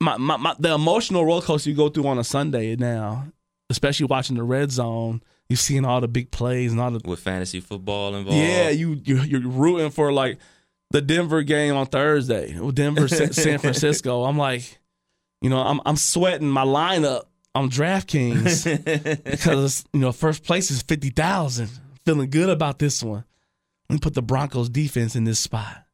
my, my, my the emotional roller coaster you go through on a Sunday now, especially watching the red zone, you're seeing all the big plays and all the With fantasy football involved. yeah, you you you're rooting for like the Denver game on Thursday, Denver San Francisco. I'm like, you know, I'm I'm sweating my lineup on DraftKings because you know first place is fifty thousand. Feeling good about this one. Let me put the Broncos defense in this spot.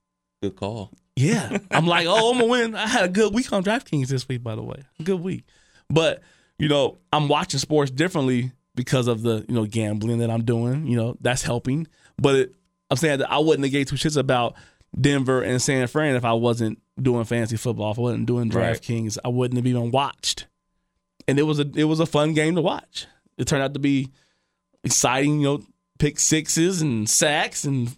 Good call. Yeah. I'm like, oh, I'm gonna win. I had a good week on DraftKings this week, by the way. Good week. But, you know, I'm watching sports differently because of the, you know, gambling that I'm doing. You know, that's helping. But it, I'm saying that I wouldn't negate two shits about Denver and San Fran if I wasn't doing fantasy football. If I wasn't doing Right. DraftKings, I wouldn't have even watched. And it was a it was a fun game to watch. It turned out to be exciting, you know, pick sixes and sacks and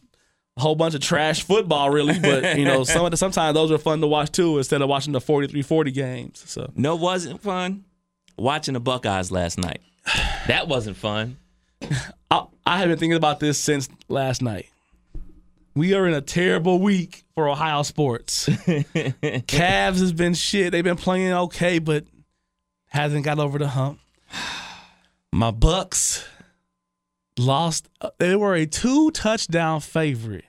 a whole bunch of trash football, really. But you know, some of the, sometimes those are fun to watch too, instead of watching the 43-40 games. So No, wasn't fun. Watching the Buckeyes last night. That wasn't fun. I, I have been thinking about this since last night. We are in a terrible week for Ohio sports. Cavs has been shit. They've been playing okay, but hasn't got over the hump. My Bucks lost. uh, They were a two touchdown favorite.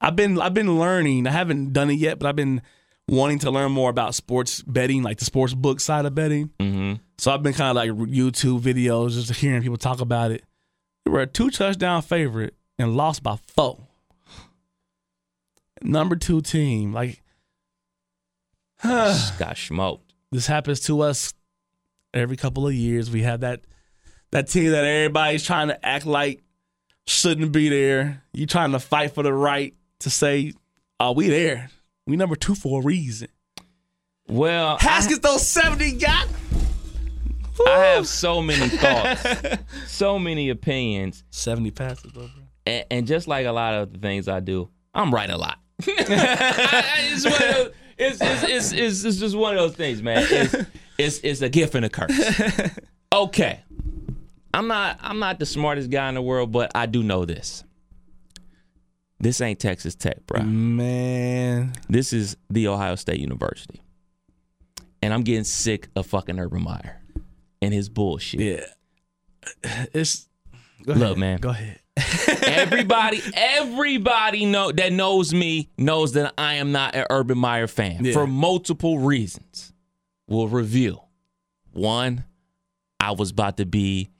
I've been I've been learning. I haven't done it yet, but I've been wanting to learn more about sports betting, like the sports book side of betting. Mm-hmm. So I've been kind of like YouTube videos, just hearing people talk about it. They were a two touchdown favorite and lost by four. Number two team, like Got smoked. this happens to us every couple of years. We have that that team that everybody's trying to act like shouldn't be there. You trying to fight for the right to say, "Oh, we there. We number two for a reason." Well, Haskins those seventy got. I have so many thoughts, so many opinions, seventy passes, though, bro. and, and just like a lot of the things I do, I'm right a lot. It's, one of those, it's, it's, it's, it's, just one of those things, man. It's, it's, it's a gift and a curse. Okay, I'm not I'm not the smartest guy in the world, but I do know this. This ain't Texas Tech, bro. Man, This is the Ohio State University, and I'm getting sick of fucking Urban Meyer and his bullshit. yeah. It's Look, man. Go ahead. Everybody, everybody know that knows me knows that I am not an Urban Meyer fan Yeah. for multiple reasons. Will reveal. One, I was about to be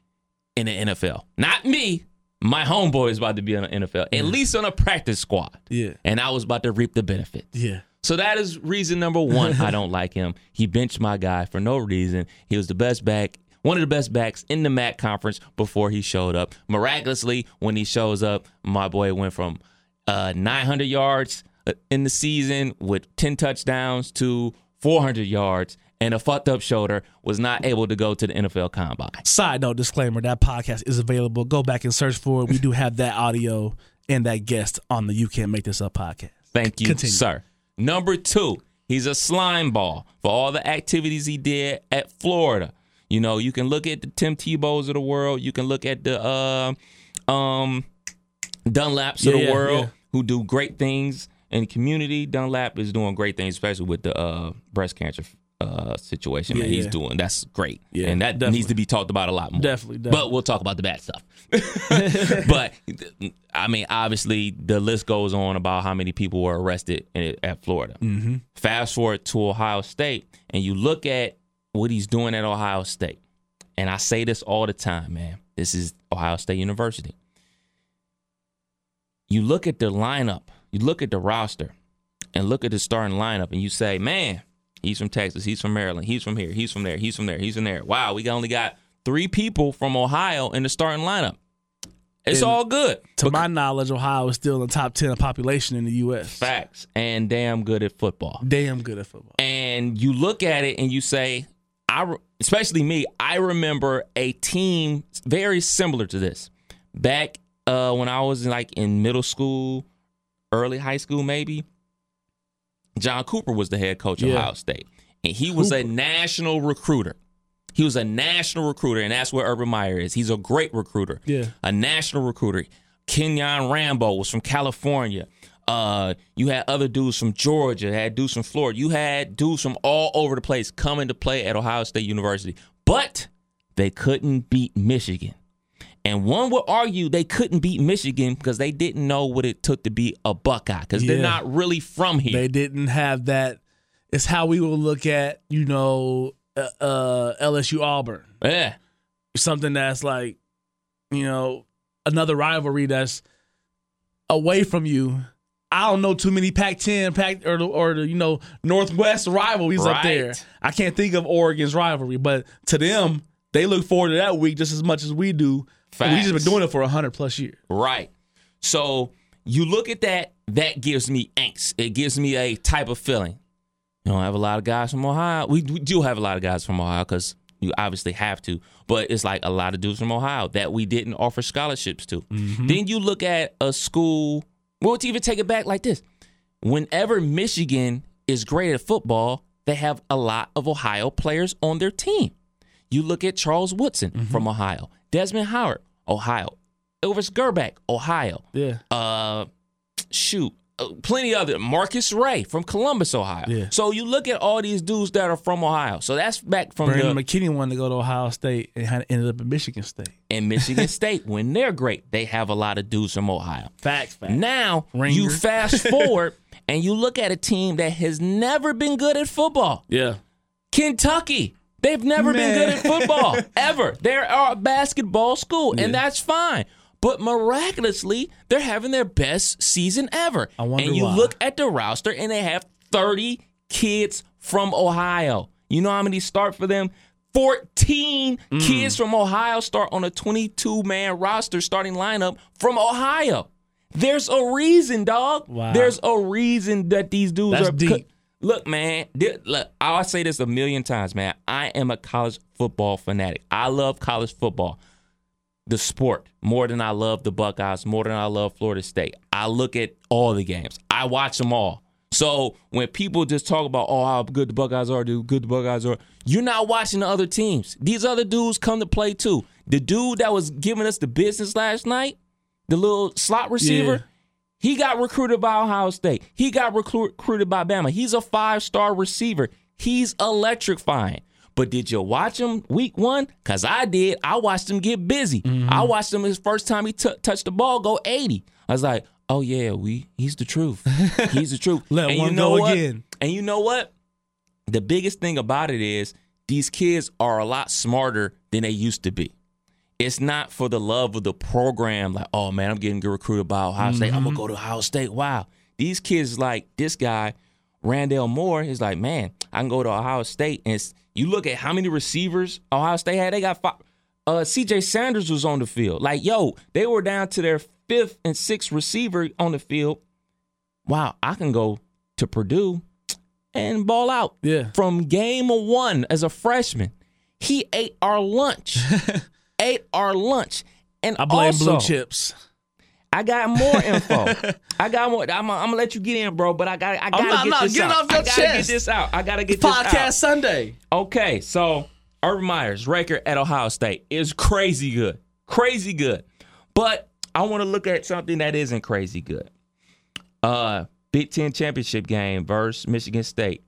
in the NFL. Not me. My homeboy is about to be in the NFL, at least on a practice squad. Yeah. And I was about to reap the benefits. Yeah. So that is reason number one. I don't like him. He benched my guy for no reason. He was the best back, one of the best backs in the MAC conference before he showed up. Miraculously, when he shows up, my boy went from uh, 900 yards uh, in the season with 10 touchdowns to 400 yards and a fucked up shoulder. Was not able to go to the NFL Combine. Side note disclaimer: that podcast is available. Go back and search for it. We do have that audio and that guest on the "You Can't Make This Up" podcast. Thank you, Continue. sir. Number two, he's a slime ball for all the activities he did at Florida. You know, you can look at the Tim Tebow's of the world. You can look at the uh, um, Dunlaps of the yeah, world yeah. who do great things in the community. Dunlap is doing great things, especially with the uh, breast cancer uh, situation that he's yeah. doing. That's great, Yeah, and that definitely. needs to be talked about a lot more. Definitely, But we'll talk about the bad stuff. but I mean, obviously, the list goes on about how many people were arrested in, at Florida. Mm-hmm. Fast forward to Ohio State, and you look at what he's doing at Ohio State. And I say this all the time, man. This is Ohio State University. You look at the lineup, you look at the roster, and look at the starting lineup, and you say, man, he's from Texas, he's from Maryland, he's from here, he's from there, he's from there, he's from there. Wow, we only got three people from Ohio in the starting lineup. It's And all good. To my knowledge, Ohio is still in the top ten of population in the U.S. Facts and damn good at football. Damn good at football. And you look at it and you say, I, especially me, I remember a team very similar to this back uh, when I was like in middle school, early high school, maybe. John Cooper was the head coach of Yeah. Ohio State, and he was a national recruiter. He was a national recruiter, and that's where Urban Meyer is. He's a great recruiter. Yeah. A national recruiter. Ken-Yon Rambo was from California. Uh, you had other dudes from Georgia, had dudes from Florida. You had dudes from all over the place coming to play at Ohio State University. But they couldn't beat Michigan. And one would argue they couldn't beat Michigan because they didn't know what it took to be a Buckeye because they're not really from here. They didn't have that. It's how we will look at you know uh, uh, LSU Auburn. yeah. something that's like, you know, another rivalry that's away from you. I don't know too many Pac-10, Pac or the, or the you know Northwest rivalries up there. I can't think of Oregon's rivalry, but to them, they look forward to that week just as much as we do. We just been doing it for hundred plus years. Right. So you look at that, that gives me angst. It gives me a type of feeling. You don't have a lot of guys from Ohio. We, we do have a lot of guys from Ohio because you obviously have to, but it's like a lot of dudes from Ohio that we didn't offer scholarships to. Mm-hmm. Then you look at a school, well, to even take it back like this whenever Michigan is great at football, they have a lot of Ohio players on their team. You look at Charles Woodson from Ohio, Desmond Howard, Ohio, Elvis Grbac, Ohio. Yeah, Uh, shoot, uh, plenty other Marcus Ray from Columbus, Ohio. Yeah. So you look at all these dudes that are from Ohio. So that's back from Brandon the McKinney wanted to go to Ohio State and had ended up in Michigan State. and Michigan State when they're great, they have a lot of dudes from Ohio. Facts, facts. Now Ringer. you fast forward and you look at a team that has never been good at football. Yeah, Kentucky. They've never been good at football ever. They're a basketball school, and that's fine. But miraculously, they're having their best season ever. I wonder and you why. look at the roster, and they have 30 kids from Ohio. You know how many start for them? 14 Mm. kids from Ohio start on a 22 man roster starting lineup from Ohio. There's a reason, dog. Wow. There's a reason that these dudes That's are deep. Look, man. thi- Look, I'll say this a million times, man. I am a college football fanatic. I love college football, the sport, more than I love the Buckeyes, more than I love Florida State. I look at all the games. I watch them all. So when people just talk about, oh, how good the Buckeyes are, dude, good the Buckeyes are, you're not watching the other teams. These other dudes come to play too. The dude that was giving us the business last night, the little slot receiver, Yeah. he got recruited by Ohio State. He got recru- recruited by Bama. He's a five star receiver. He's electrifying. But did you watch him week one? Cause I did. I watched him get busy. Mm-hmm. I watched him his first time he t- touched the ball go 80. I was like, oh yeah, we he's the truth. He's the truth. Let and one you know go what? again. And you know what? The biggest thing about it is these kids are a lot smarter than they used to be. It's not for the love of the program, like, oh man, I'm getting recruited by Ohio State. I'm gonna go to Ohio State. Wow. These kids like this guy, Rondale Moore, is like, man, I can go to Ohio State. And you look at how many receivers Ohio State had, they got five. Uh, CJ Saunders was on the field. Like, yo, they were down to their fifth and sixth receiver on the field. Wow, I can go to Purdue and ball out. Yeah. From game one as a freshman, he ate our lunch. ate our lunch. And I blame also, blue chips. I got more info. I got more. I'm, I'm gonna let you get in, bro. But I got. I gotta not- I'm get not this getting out. off your I gotta chest. get this out. I gotta get Podcast this out. Sunday. Okay, so Urban Meyer's record at Ohio State is crazy good, crazy good. But I want to look at something that isn't crazy good. Uh, Big Ten championship game versus Michigan State,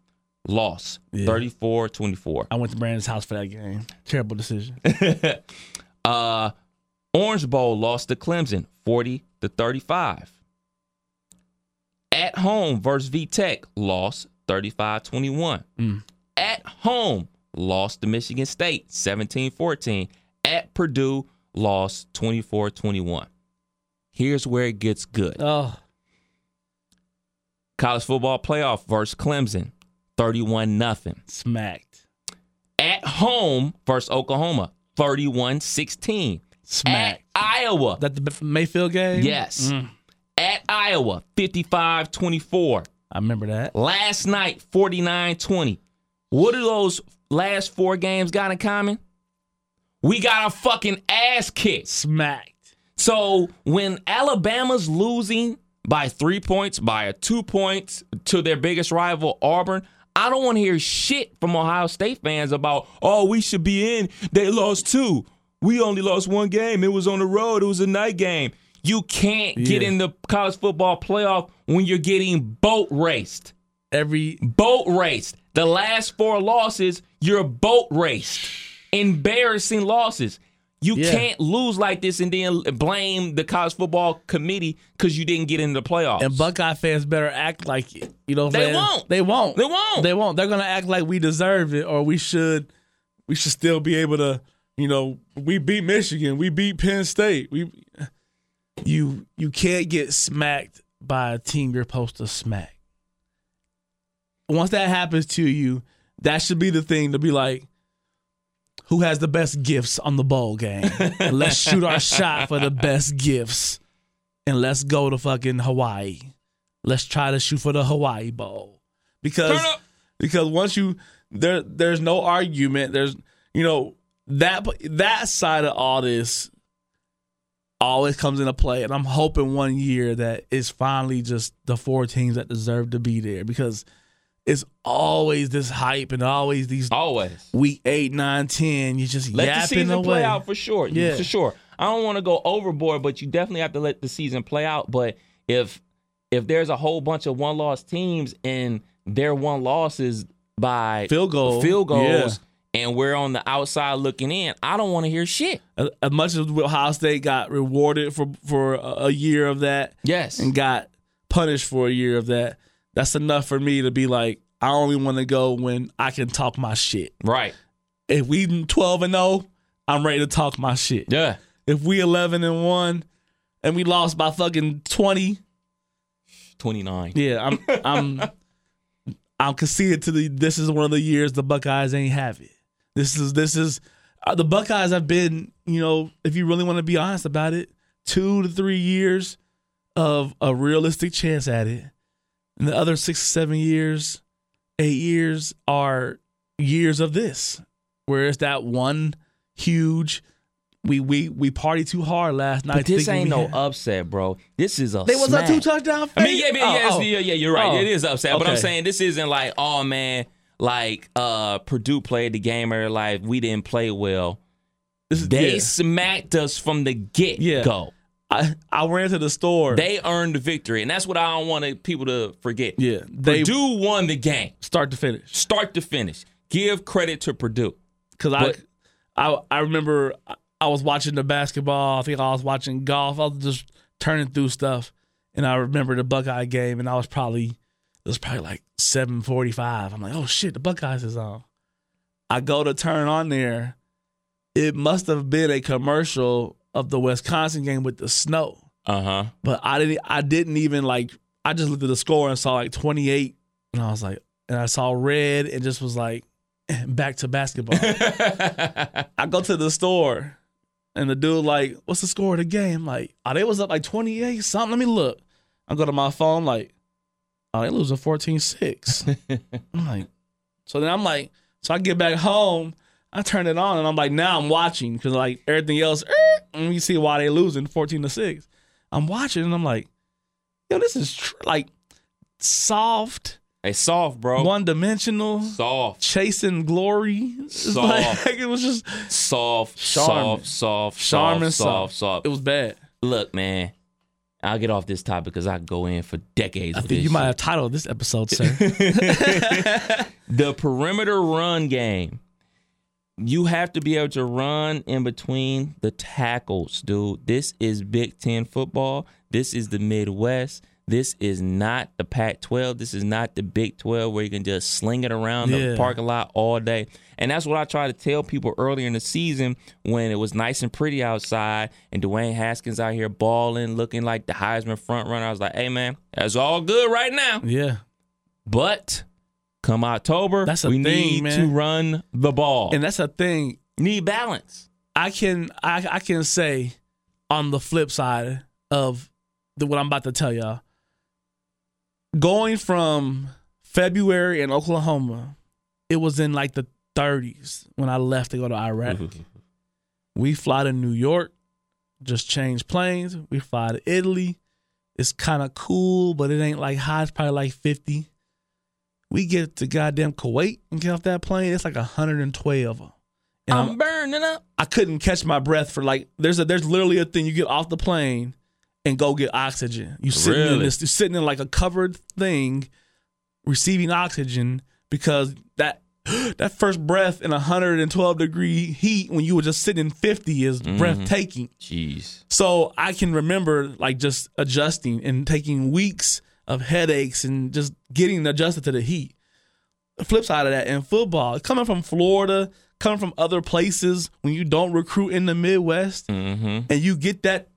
loss 34-24. I went to Brandon's house for that game. Terrible decision. Uh, Orange Bowl lost to Clemson 40 to 35. At home versus VTech lost 35 21. Mm. At home lost to Michigan State 17 14. At Purdue lost 24 21. Here's where it gets good. oh, College football playoff versus Clemson 31 nothing. smacked. At home versus Oklahoma 31 16. At Iowa That the Mayfield game? Yes. Mm. At Iowa, 55 24. I remember that. Last night, 49 20. What do those last four games got in common? We got a fucking ass kicked. Smacked. So when Alabama's losing by three points, by a two points to their biggest rival, Auburn, I don't want to hear shit from Ohio State fans about, oh, we should be in. They lost two. We only lost one game. It was on the road. It was a night game. You can't get in the college football playoff when you're getting boat raced. Every Boat raced. The last four losses, you're boat raced. Embarrassing losses. You Yeah. can't lose like this and then blame the college football committee because you didn't get into the playoffs. and Buckeye fans better act like it. You know, what I'm They saying? won't. They won't. They won't. They won't. They're gonna act like we deserve it, or we should. We should still be able to. You know, we beat Michigan. We beat Penn State. We. You you can't get smacked by a team you're supposed to smack. Once that happens to you, that should be the thing to be like, who has the best gifts on the bowl game? Let's shoot our shot for the best gifts, and let's go to fucking Hawaii. Let's try to shoot for the Hawaii Bowl because because once you there there's no argument. There's you know that that side of all this always comes into play, and I'm hoping one year that it's finally just the four teams that deserve to be there because it's always this hype and always these Always. week eight, nine, ten. You just Let the yapping season away. play out for sure. Yeah. For sure. I don't want to go overboard, but you definitely have to let the season play out. But if if there's a whole bunch of one loss teams and their one losses by Field goal. field goals Yeah. And we're on the outside looking in, I don't want to hear shit. As, much as Ohio State got rewarded for for a, year of that, Yes. and got punished for a year of that, that's enough for me to be like, I only want to go when I can talk my shit. Right. If we 12 and 0, I'm ready to talk my shit. Yeah. If we 11 and 1 and we lost by fucking 20, 29. yeah, I'm I'm I'm conceded to the this is one of the years the Buckeyes ain't have it. This is this is uh, the Buckeyes have been, you know, if you really want to be honest about it, 2 to 3 years of a realistic chance at it. And the other 6 7 years, 8 years are years of this. Where it's that one huge we we we party too hard last night. But this ain't no had- upset, bro. This is a They was smack. a two touchdown. I mean, yeah, yeah, Oh, yes, oh. yeah, yeah, you're right. Oh. It is upset, but I'm saying this isn't like, oh man, like uh Purdue played the game their life. We didn't play well. Is- They yeah. smacked us from the get Yeah. go. I I ran to the store. They earned the victory, and that's what I don't want people to forget. Yeah, they- Purdue won the game, start to finish. start to finish. give credit to Purdue. because I, I I remember I was watching the basketball. I think I was watching golf. I was just turning through stuff, and I remember the Buckeye game, and I was probably it was probably like seven forty five. I'm like, oh shit, the Buckeyes is on. I go to turn on there. It must have been a commercial of the Wisconsin game with the snow, Uh huh. but I didn't. I didn't even like. I just looked at the score and saw like 28, and I was like, and I saw red, and just was like, back to basketball. I go to the store and the dude like, what's the score of the game? Like, oh, they was up like 28 something. Let me look. I go to my phone like, oh, they losing 14-6. I'm like, so then I'm like, so I get back home, I turn it on and I'm like, now I'm watching because like everything else, er, and you see why they losing 14 to 6. I'm watching and I'm like, yo, this is tr- like soft, Hey, soft, bro. one dimensional, Soft, chasing glory. Soft. like, it was just soft, soft, soft, Charmin soft, soft, soft. It was bad. Look, man, I'll get off this topic because I go in for decades. I think you might shit. have titled this episode, sir. the perimeter run game. You have to be able to run in between the tackles, dude. This is Big Ten football. This is the Midwest. This is not the Pac 12. This is not the Big 12 where you can just sling it around the Yeah. parking lot all day. And that's what I try to tell people earlier in the season when it was nice and pretty outside and Dwayne Haskins out here balling, looking like the Heisman front runner. I was like, hey, man, that's all good right now. yeah. But come October, That's a we thing, need man. to run the ball. And that's a thing. need balance. I can I, I can say on the flip side of the what I'm about to tell y'all. Going from February in Oklahoma, it was in like the 30s when I left to go to Iraq. Mm-hmm. We fly to New York, just change planes. We fly to Italy. It's kind of cool, but it ain't like high. It's probably like 50. We get to goddamn Kuwait and get off that plane. It's like 112. And I'm- I'm burning up. I couldn't catch my breath for like there's a there's literally a thing you get off the plane and go get oxygen. You sitting in Really? this you're sitting in like a covered thing receiving oxygen because that that first breath in 112 degree heat when you were just sitting in 50 is breathtaking. Jeez. So I can remember like just adjusting and taking weeks of headaches and just getting adjusted to the heat. The flip side of that in football, coming from Florida, coming from other places, when you don't recruit in the Midwest Mm-hmm. and you get that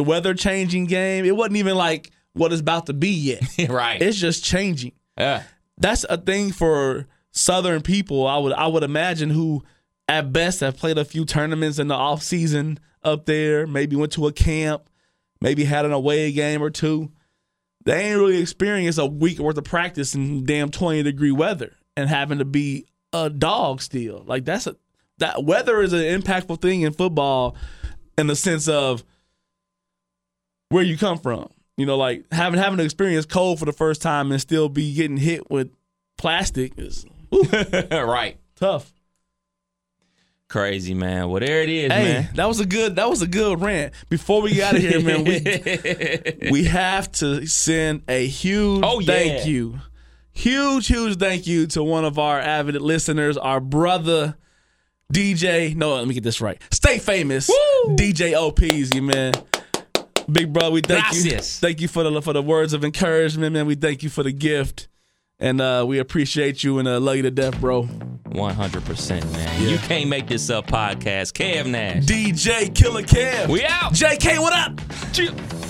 the weather changing game, it wasn't even like what it's about to be yet. right. it's just changing yeah. that's a thing for southern people i would i would imagine who at best have played a few tournaments in the off season up there maybe went to a camp maybe had an away game or two they ain't really experienced a week worth of practice in damn 20 degree weather and having to be a dog still like that's a that weather is an impactful thing in football in the sense of where you come from. You know, like having having to experience cold for the first time and still be getting hit with plastic is right. tough. Crazy man. Well, there it is, Hey, man. that was a good that was a good rant. Before we get out of here, man, we we have to send a huge Oh, yeah. thank you. Huge, huge thank you to one of our avid listeners, our brother DJ. No, let me get this right. Stay famous. Woo! DJ OPZ, you man. Big bro, we thank you. Gracias. Thank you for the for the words of encouragement, man. We thank you for the gift. And uh, we appreciate you and uh, love you to death, bro. 100%, man. You can't make this up podcast. Kev Nash. DJ Killer Kev. We out. JK, what up?